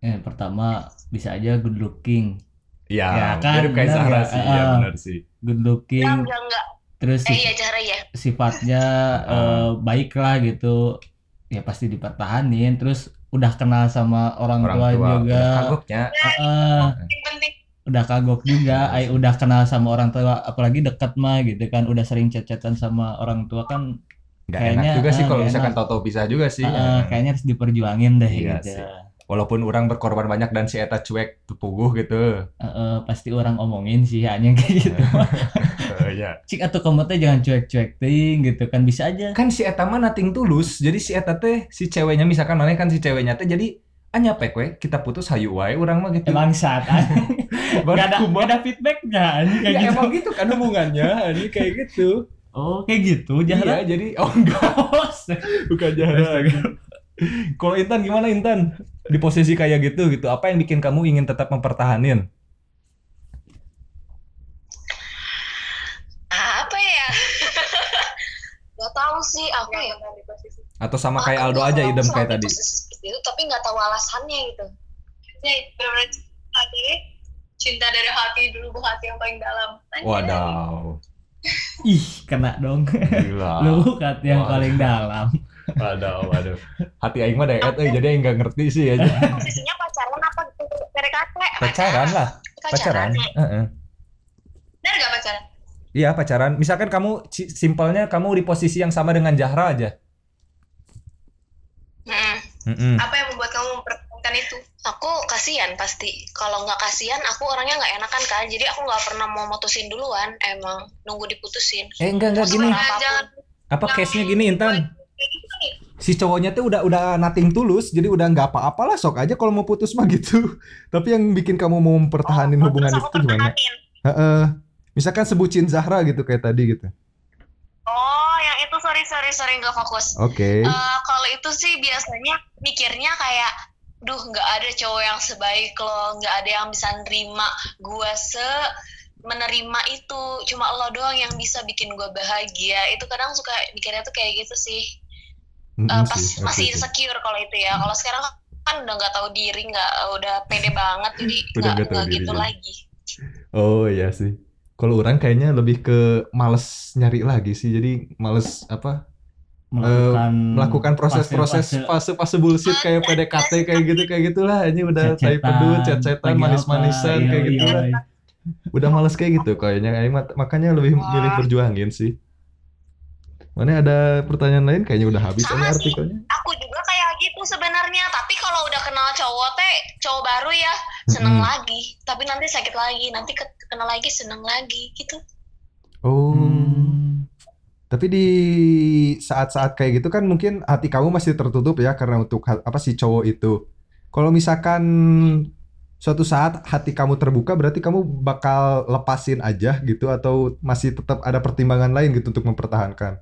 Ya, pertama bisa aja good looking. Ya, Ya kan, mirip kayak Zahra ya. sih, ya Ah. benar sih. Good looking. enggak enggak Terus eh iya cara ya sifatnya eh, baik lah gitu. Ya pasti dipertahanin. Terus udah kenal sama orang, Orang tua, tua juga. udah kagoknya. Heeh. Yang penting. udah kagok juga, ay, udah kenal sama orang tua, apalagi deket mah gitu kan, udah sering chat-chatan sama orang tua kan, Nggak Kayaknya, enak juga sih ah, kalau misalkan tahu-tahu pisah juga sih. eh, Ya. kayaknya harus diperjuangin deh Iya gitu. sih. Walaupun orang berkorban banyak dan si eta cuek puguh gitu. Eh, eh, pasti orang omongin sih hanya kayak gitu. Ya. Cik atau kamu teh jangan cuek-cuek ting gitu kan bisa aja. Kan si eta mah nating tulus. Jadi si eta teh si ceweknya misalkan mana kan si ceweknya teh jadi anyapek we kita putus hayu wae urang mah gitu. Emang saat gak ada gak ada feedbacknya anjing kayak ya gitu. emang gitu kan hubungannya ini kayak gitu. Oh kayak gitu Jahra. Iya, jadi oh enggak bukan Jahra. Kalau Intan gimana Intan? Di posisi kayak gitu gitu, apa yang bikin kamu ingin tetap mempertahanin? apa ya nggak tahu sih apa ya di posisi. Atau sama Aku kayak Aldo aja idem kayak tadi? itu tapi nggak tahu alasannya gitu benar-benar cinta dari cinta dari hati dulu hati yang paling dalam. Anjay. Wadaw. Ih kena dong. Gila. Lu kat yang Wah. paling dalam. Waduh, waduh. Hati aing mah deket euy, jadi aing nggak ngerti sih aja. posisinya pacaran apa gitu PDKT Pacaran lah, pacaran. Heeh. Benar gak pacaran? Iya, pacaran. Misalkan kamu si- simpelnya kamu di posisi yang sama dengan Zahra aja. Mm-mm. Heeh. Apa yang membuat kamu mempertahankan itu? aku kasihan pasti kalau nggak kasihan aku orangnya nggak enakan kan jadi aku nggak pernah mau mutusin duluan emang nunggu diputusin Eh enggak enggak gini. Apa pun. Jangan Apa case-nya gini Intan? si cowoknya tuh udah udah nating tulus jadi udah nggak apa-apa lah sok aja kalau mau putus mah gitu tapi yang bikin kamu mau mempertahanin Oh, hubungan terus itu gimana. Heeh. Misalkan sebutin Zahra gitu kayak tadi gitu. Oh yang itu sorry sorry sorry nggak fokus. Oke. Eh, kalau itu sih biasanya mikirnya kayak duh nggak ada cowok yang sebaik lo nggak ada yang bisa nerima gua se menerima itu. Cuma lo doang yang bisa bikin gua bahagia. Itu kadang suka mikirnya tuh kayak gitu sih. Mm-mm Eh, pas sih, masih insecure kalau itu ya. Kalau sekarang kan udah nggak tahu diri nggak udah pede banget. Jadi nggak diri, gitu ya. lagi. Oh iya sih kalau orang kayaknya lebih ke males nyari lagi sih. Jadi males apa Melakukan melakukan proses-proses fase-fase bullshit kayak PDKT kayak gitu kayak gitulah. Ini udah tai chat-chatan, pedut chat-chatan lagi manis-manisan apa, kayak iya, gitu iya, lah iya. udah males kayak gitu kayaknya. Makanya lebih milih berjuangin sih. Mana ada pertanyaan lain? Kayaknya udah habis Sama ini sih. artikelnya. Aku juga kayak gitu sebenarnya cowok teh cowok baru ya seneng Mm-mm. lagi. Tapi nanti sakit lagi nanti ke- kenal lagi seneng lagi gitu. Oh. Hmm. tapi di saat-saat kayak gitu kan mungkin hati kamu masih tertutup ya karena untuk apa sih cowok itu. Kalau misalkan suatu saat hati kamu terbuka berarti kamu bakal lepasin aja gitu atau masih tetap ada pertimbangan lain gitu untuk mempertahankan?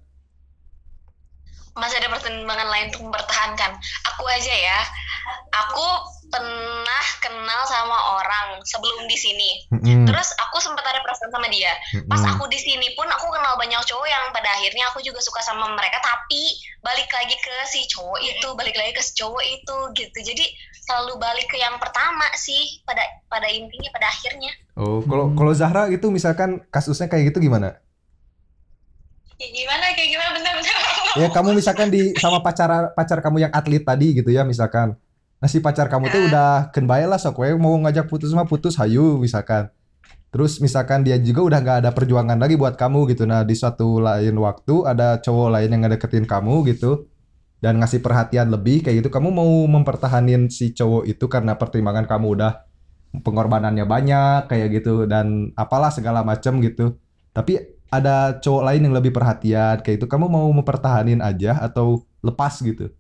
Masih ada pertimbangan lain untuk mempertahankan. Aku aja ya aku pernah kenal sama orang sebelum di sini Mm-mm, terus aku sempat ada perasaan sama dia pas mm-mm. aku di sini pun aku kenal banyak cowok yang pada akhirnya aku juga suka sama mereka tapi balik lagi ke si cowok itu balik lagi ke si cowok itu gitu jadi selalu balik ke yang pertama sih pada pada intinya pada akhirnya Oh, kalau Hmm. kalau Zahra gitu misalkan kasusnya kayak gitu gimana? Ya gimana? Kayak gimana? Bentar-bentar. ya kamu misalkan di sama pacar pacar kamu yang atlet tadi gitu ya misalkan nah si pacar kamu tuh udah kenbaya lah sok we mau ngajak putus mah putus hayu misalkan. Terus misalkan dia juga udah nggak ada perjuangan lagi buat kamu gitu. Nah di suatu lain waktu ada cowok lain yang ngedeketin kamu gitu dan ngasih perhatian lebih kayak gitu kamu mau mempertahanin si cowok itu karena pertimbangan kamu udah pengorbanannya banyak kayak gitu dan apalah segala macam gitu. Tapi ada cowok lain yang lebih perhatian kayak itu kamu mau mempertahanin aja atau lepas gitu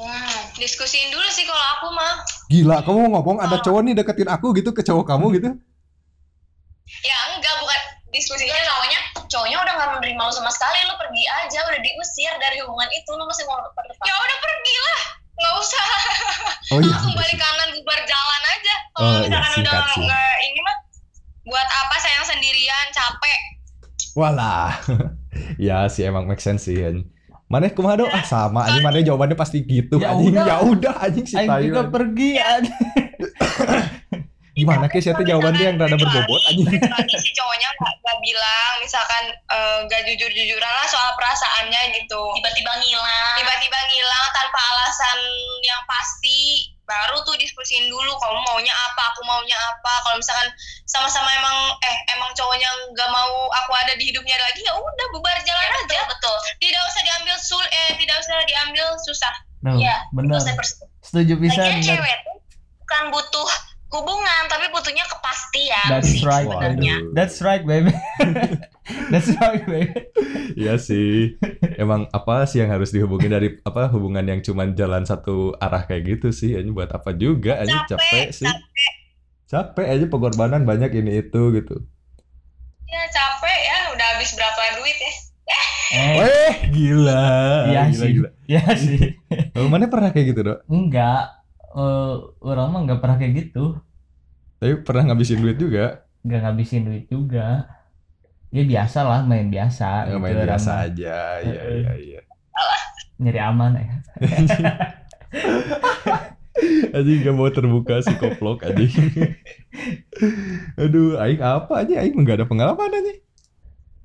Hmm, diskusiin dulu sih kalau aku mah. gila kamu mau ngomong ada cowok nih deketin aku gitu ke cowok kamu gitu? Ya enggak, bukan diskusinya cowoknya. Cowoknya udah gak menerima lu sama sekali lu pergi aja udah diusir dari hubungan itu lu masih mau berdepan. Ya udah pergi lah nggak usah. Oh iya langsung balik kanan bubar jalan aja. Kalau Oh, iya, misalkan singkat udah sih. nggak ini mah buat apa sayang sendirian capek. Walah. Ya sih emang make sense sih anjing. Maneh kumaha do? Ah sama anjing maneh jawabannya pasti gitu Ya anjing. udah. Ya udah anjing si tayu. juga anjing. pergi aja. Gimana ke siapa jawabannya yang rada berbobot anjing. Lagi si cowoknya nggak nggak bilang misalkan eh, nggak jujur jujuran lah soal perasaannya gitu tiba-tiba ngilang tiba-tiba ngilang tanpa alasan yang pasti baru tuh diskusiin dulu kamu maunya apa aku maunya apa kalau misalkan sama-sama emang eh emang cowoknya nggak mau aku ada di hidupnya lagi ya udah bubar jalan Ya, aja betul betul tidak usah diambil sul eh tidak usah diambil susah Iya, bener. Saya persetuju. Setuju bisa. Lagian cewek tuh bukan butuh hubungan tapi butuhnya kepastian That's sih right, sebenarnya. That's right, baby. That's right, baby. Iya sih. Emang apa sih yang harus dihubungi dari apa hubungan yang cuman jalan satu arah kayak gitu sih anjing buat apa juga anjing capek, capek sih. capek Capek aja pengorbanan banyak ini itu gitu. ya capek ya udah habis berapa duit ya Eh, Weh, gila. iya gila, sih. gila. Iya sih. Oh, mana pernah kayak gitu, Dok? Enggak. Eh, orang mah enggak pernah kayak gitu. Tapi pernah ngabisin duit juga. Enggak ngabisin duit juga. Ya biasa lah, main biasa. Ya, gitu, main orang biasa mah. aja. Iya, Heeh. iya, iya. Nyari aman ya. Anjing gak mau terbuka si koplok anjing. Aduh, aing apa aja aing enggak ada pengalaman aja.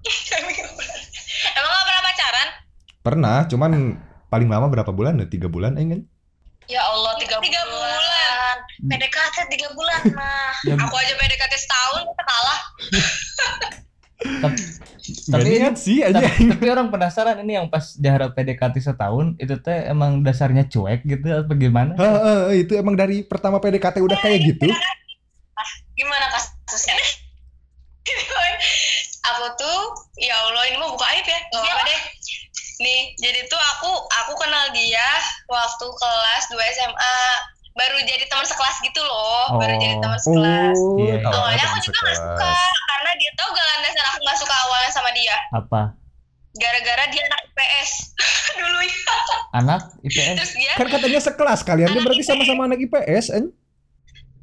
emang gak pernah pacaran Pernah, cuman paling lama berapa bulan? Ya, Tiga bulan aing kan? Ya Allah tiga, Tiga bulan. PDKT tiga bulan mah. Ya, aku aja PDKT setahun kalah tapi, Tapi- niat sih aja. tapi, tapi orang penasaran ini yang pas diharap PDKT setahun itu teh emang dasarnya cuek gitu apa gimana? Heeh, itu emang dari pertama PDKT udah kayak gitu. Gimana kasusnya? aku tuh ya Allah ini mah buka aib ya nggak apa deh nih jadi tuh aku aku kenal dia waktu kelas 2 SMA baru jadi teman sekelas gitu loh baru Oh. jadi teman sekelas Oh, Iya, iya. awalnya aku juga gak suka karena dia tau gak landasan aku gak suka awalnya sama dia Apa? gara-gara dia anak IPS dulu ya Anak IPS? terus dia Kan katanya sekelas kalian dia berarti sama-sama anak IPS, an?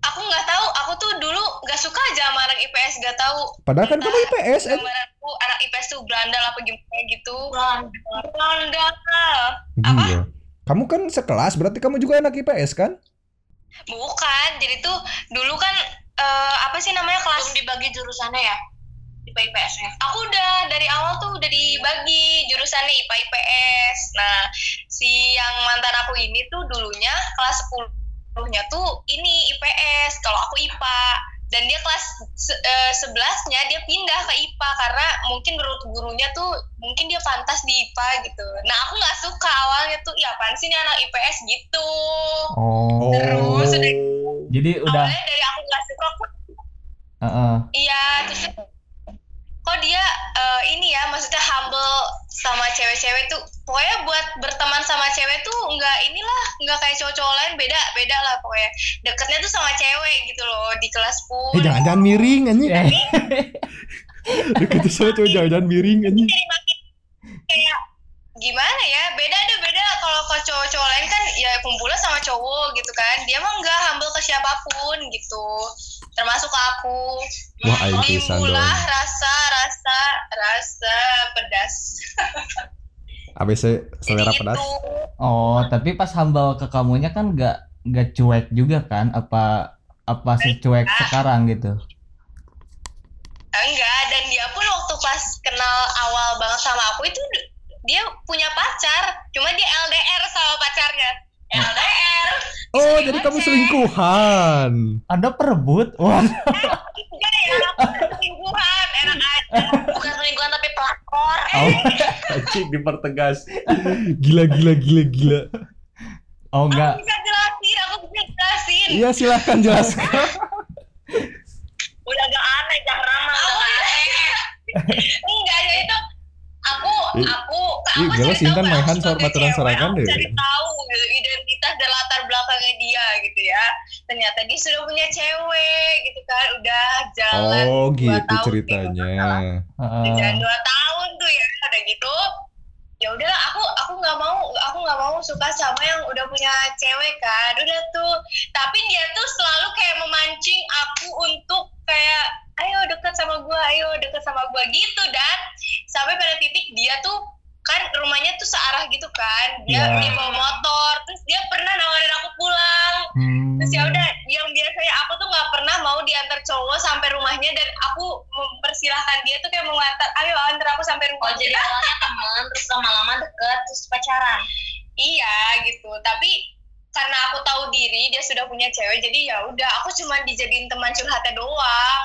aku nggak tahu aku tuh dulu nggak suka aja sama anak IPS gak tahu Padahal kan kamu IPS, an? gambaranku anak IPS tuh berandal apa gimana gitu berandal Gila. Kamu kan sekelas, berarti kamu juga anak IPS kan? Bukan, jadi tuh dulu kan eh, apa sih namanya kelas Belum dibagi jurusannya ya? IPA IPS nya. Aku udah dari awal tuh udah dibagi jurusannya IPA IPS. Nah, si yang mantan aku ini tuh dulunya kelas 10-nya tuh ini IPS, kalau aku IPA. Dan dia kelas se- eh, 11-nya dia pindah ke IPA karena mungkin menurut gurunya tuh mungkin dia pantas di IPA gitu. Nah, aku nggak suka awalnya tuh, ya apaan sih ini anak IPS gitu. Oh. Terus udah Jadi udah awalnya dari aku nggak suka kok Heeh. Iya, terus kok dia eh, ini ya, maksudnya humble sama cewek-cewek tuh. Pokoknya buat berteman sama cewek tuh nggak inilah, nggak kayak cowok-cowok lain beda, beda lah pokoknya. Deketnya tuh sama cewek gitu loh di kelas pun. Eh jangan-jangan miring anjing. Ya, Deket sama cowok jangan-jangan miring anjing. Jadi makin kayak gimana ya, beda deh beda. Kalau ke cowok-cowok lain kan ya kumpulnya sama cowok gitu kan. Dia mah nggak humble ke siapa pun gitu. Termasuk aku. Wah. Timbulah rasa, rasa, rasa pedas. ABC selera Jadi pedas. gitu. Oh, tapi pas hambal ke kamunya kan nggak nggak cuek juga kan? Apa apa secuek sekarang gitu? Enggak, dan dia pun waktu pas kenal awal banget sama aku itu dia punya pacar, cuma dia LDR sama pacarnya. LDR. Oh, jadi kamu selingkuhan. Anda perebut? Wah, Enggak ya, aku selingkuhan, enak aja. bukan selingkuhan tapi pelakor oh, Anjing dipertegas. Gila gila gila gila. oh enggak. Bisa jelasin, aku bisa jelasin. Iya, silahkan jelaskan. udah gak aneh gak aneh Enggak ya itu aku Ih, aku ih, aku gila cari Sintan tahu, maihan soal baturan sorangan deh. cari tahu gitu identitas dan latar belakangnya dia gitu ya ternyata dia sudah punya cewek gitu kan udah jalan Oh, dua gitu tahun ceritanya. udah Heeh. jalan dua tahun tuh ya udah gitu ya udahlah aku aku nggak mau aku nggak mau suka sama yang udah punya cewek kan udah tuh. Tapi dia tuh selalu kayak memancing aku untuk kayak ayo deket sama gua ayo deket sama gua gitu. Dan sampai pada titik dia tuh kan rumahnya tuh searah gitu kan. Dia Iya. dia bawa motor. Terus dia pernah nawarin aku pulang. Hmm. terus ya udah yang biasanya aku tuh nggak pernah mau diantar cowok sampai rumahnya dan aku mempersilahkan dia tuh kayak mau ngantar ayo antar aku sampai rumah oh jadi awalnya temen terus lama-lama deket terus pacaran iya gitu tapi karena aku tahu diri dia sudah punya cewek jadi ya udah aku cuma dijadiin teman curhatnya doang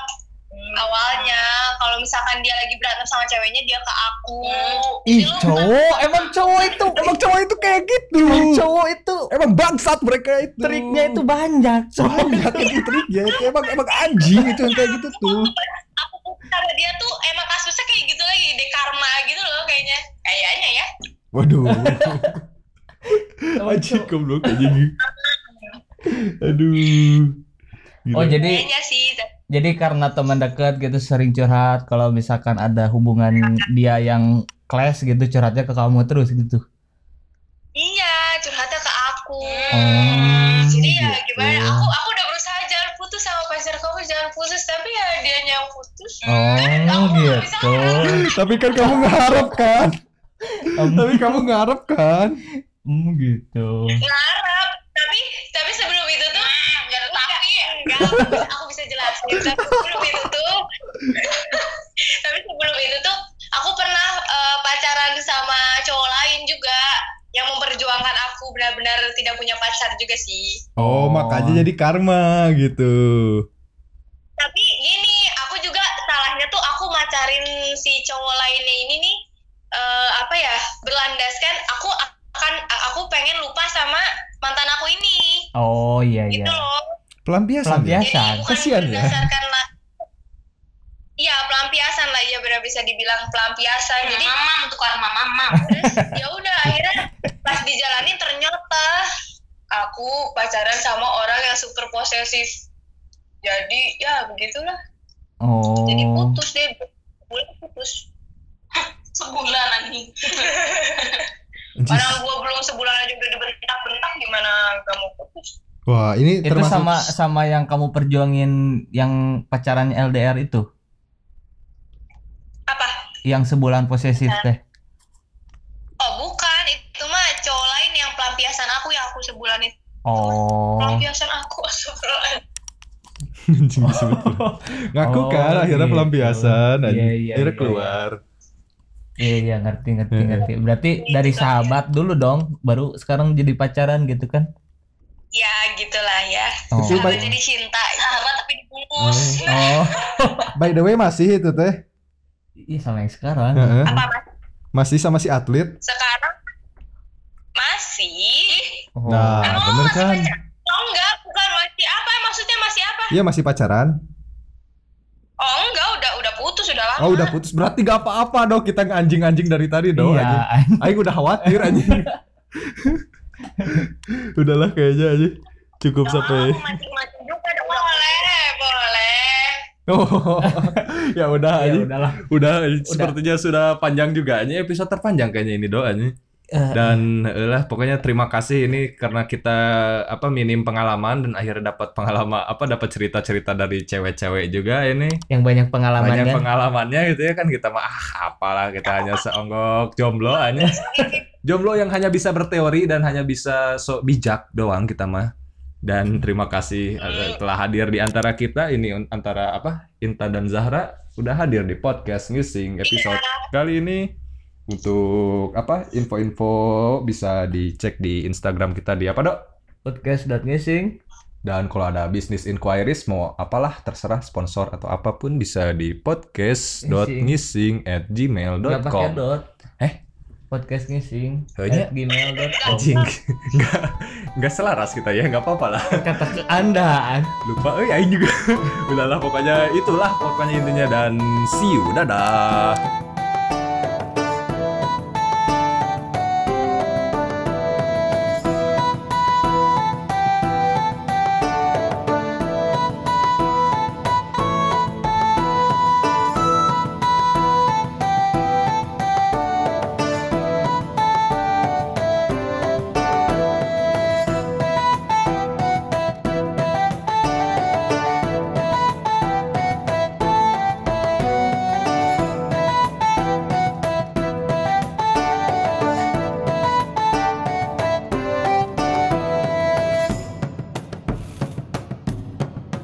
awalnya kalau misalkan dia lagi berantem sama ceweknya dia ke aku Ih, Jadi lu cowok, emang cowok itu, Emang cowok itu kayak gitu. emang cowok itu Emang bangsat mereka itu. triknya itu banyak. Cowok. banyak itu triknya itu emang emang anjing itu yang kayak gitu tuh. Sama dia tuh emang kasusnya kayak gitu lagi deh karma gitu loh kayaknya kayaknya ya Waduh. Cowok. goblok anjing. Aduh. Gila. Oh jadi kayaknya sih jadi karena teman dekat gitu sering curhat kalau misalkan ada hubungan dia yang clash gitu curhatnya ke kamu terus gitu. Iya, curhatnya ke aku. Oh, Jadi ya gitu. gimana? Aku aku jangan putus, tapi ya dia yang putus. Oh gitu. Tapi kan kamu ngarep kan? Tapi kamu ngarep kan? hmm, gitu. Ngarep, tapi tapi sebelum itu tuh nggak ada tapi enggak, aku bisa, aku bisa jelasin. Tapi sebelum itu tuh, tapi sebelum itu tuh aku pernah eh, pacaran sama cowok lain juga yang memperjuangkan aku benar-benar tidak punya pacar juga sih. Oh, Oh. makanya jadi karma gitu. Tapi gini aku juga salahnya tuh aku macarin si cowok lainnya ini nih eh, apa ya berlandaskan aku akan aku pengen lupa sama mantan aku ini Oh iya gitu iya. loh Pelampiasan. ya? Pelampiasan. Kasihan ya. Iya pelampiasan lah ya benar bisa dibilang pelampiasan jadi mamam tuh karma mamam terus ya udah akhirnya pas dijalanin ternyata aku pacaran sama orang yang super posesif jadi ya begitulah. Oh. jadi putus deh. Bulan putus. Sebulan anjing. Orang gua belum sebulan aja udah dibentak-bentak gimana gak mau putus? Wah, ini Itu termasuk sama sama yang kamu perjuangin yang pacarannya LDR itu, apa? Yang sebulan posesif teh. oh bukan. Itu mah cowok lain yang pelampiasan aku yang aku sebulan itu. Oh. pelampiasan aku. Anjing disebut. Ngaku Oh, kan akhirnya gitu. pelampiasan Iya, anjing. iya, Akhirnya iya, keluar. Iya iya ngerti ngerti Heeh. ngerti. Berarti dari sahabat dulu dong, baru sekarang jadi pacaran gitu kan? ya gitulah ya Oh. Sahabat baik- jadi cinta sahabat tapi dibungkus Oh. By the way masih itu teh. Iya sama yang sekarang. Heeh. apa mas Masih sama si atlet. sekarang masih Oh. Nah, Emang bener masih kan? pacaran? oh enggak bukan masih apa maksudnya masih apa Iya masih pacaran. oh enggak udah udah putus udah lama Oh udah putus berarti gak apa-apa dong kita anjing-anjing dari tadi dong Iya. anjing. Aing udah khawatir anjing. Udahlah kayaknya aja cukup sampai. Oh, mancing-mancing juga dong boleh boleh Oh, ya udah Ya aja. udahlah. Udah, sepertinya sudah panjang juga. Ini episode terpanjang kayaknya ini doanya. Eh, Dan lah pokoknya terima kasih ini karena kita apa minim pengalaman dan akhirnya dapat pengalaman apa dapat cerita-cerita dari cewek-cewek juga ini. yang banyak pengalaman Banyak kan? pengalamannya gitu ya kan kita mah ah apalah kita hanya seonggok jomblo hanya. jomblo yang hanya bisa berteori dan hanya bisa so bijak doang kita mah. Dan terima kasih eh, telah hadir di antara kita ini un- antara apa? Intan dan Zahra udah hadir di podcast Ngising episode kali ini. Untuk apa? Info-info bisa dicek di Instagram kita di apa, Dok? podcast.ngising Dan kalau ada business inquiries mau apalah terserah sponsor atau apa pun bisa di podcast.ngising at gmail.com dot Eh? podcast ngising Hanya? at gmail.com Anjing. Nggak nggak selaras kita ya nggak apa-apa lah. Kata ke anda. Lupa. Eh aing juga. Udahlah pokoknya itulah pokoknya intinya. Dan see you. Dadah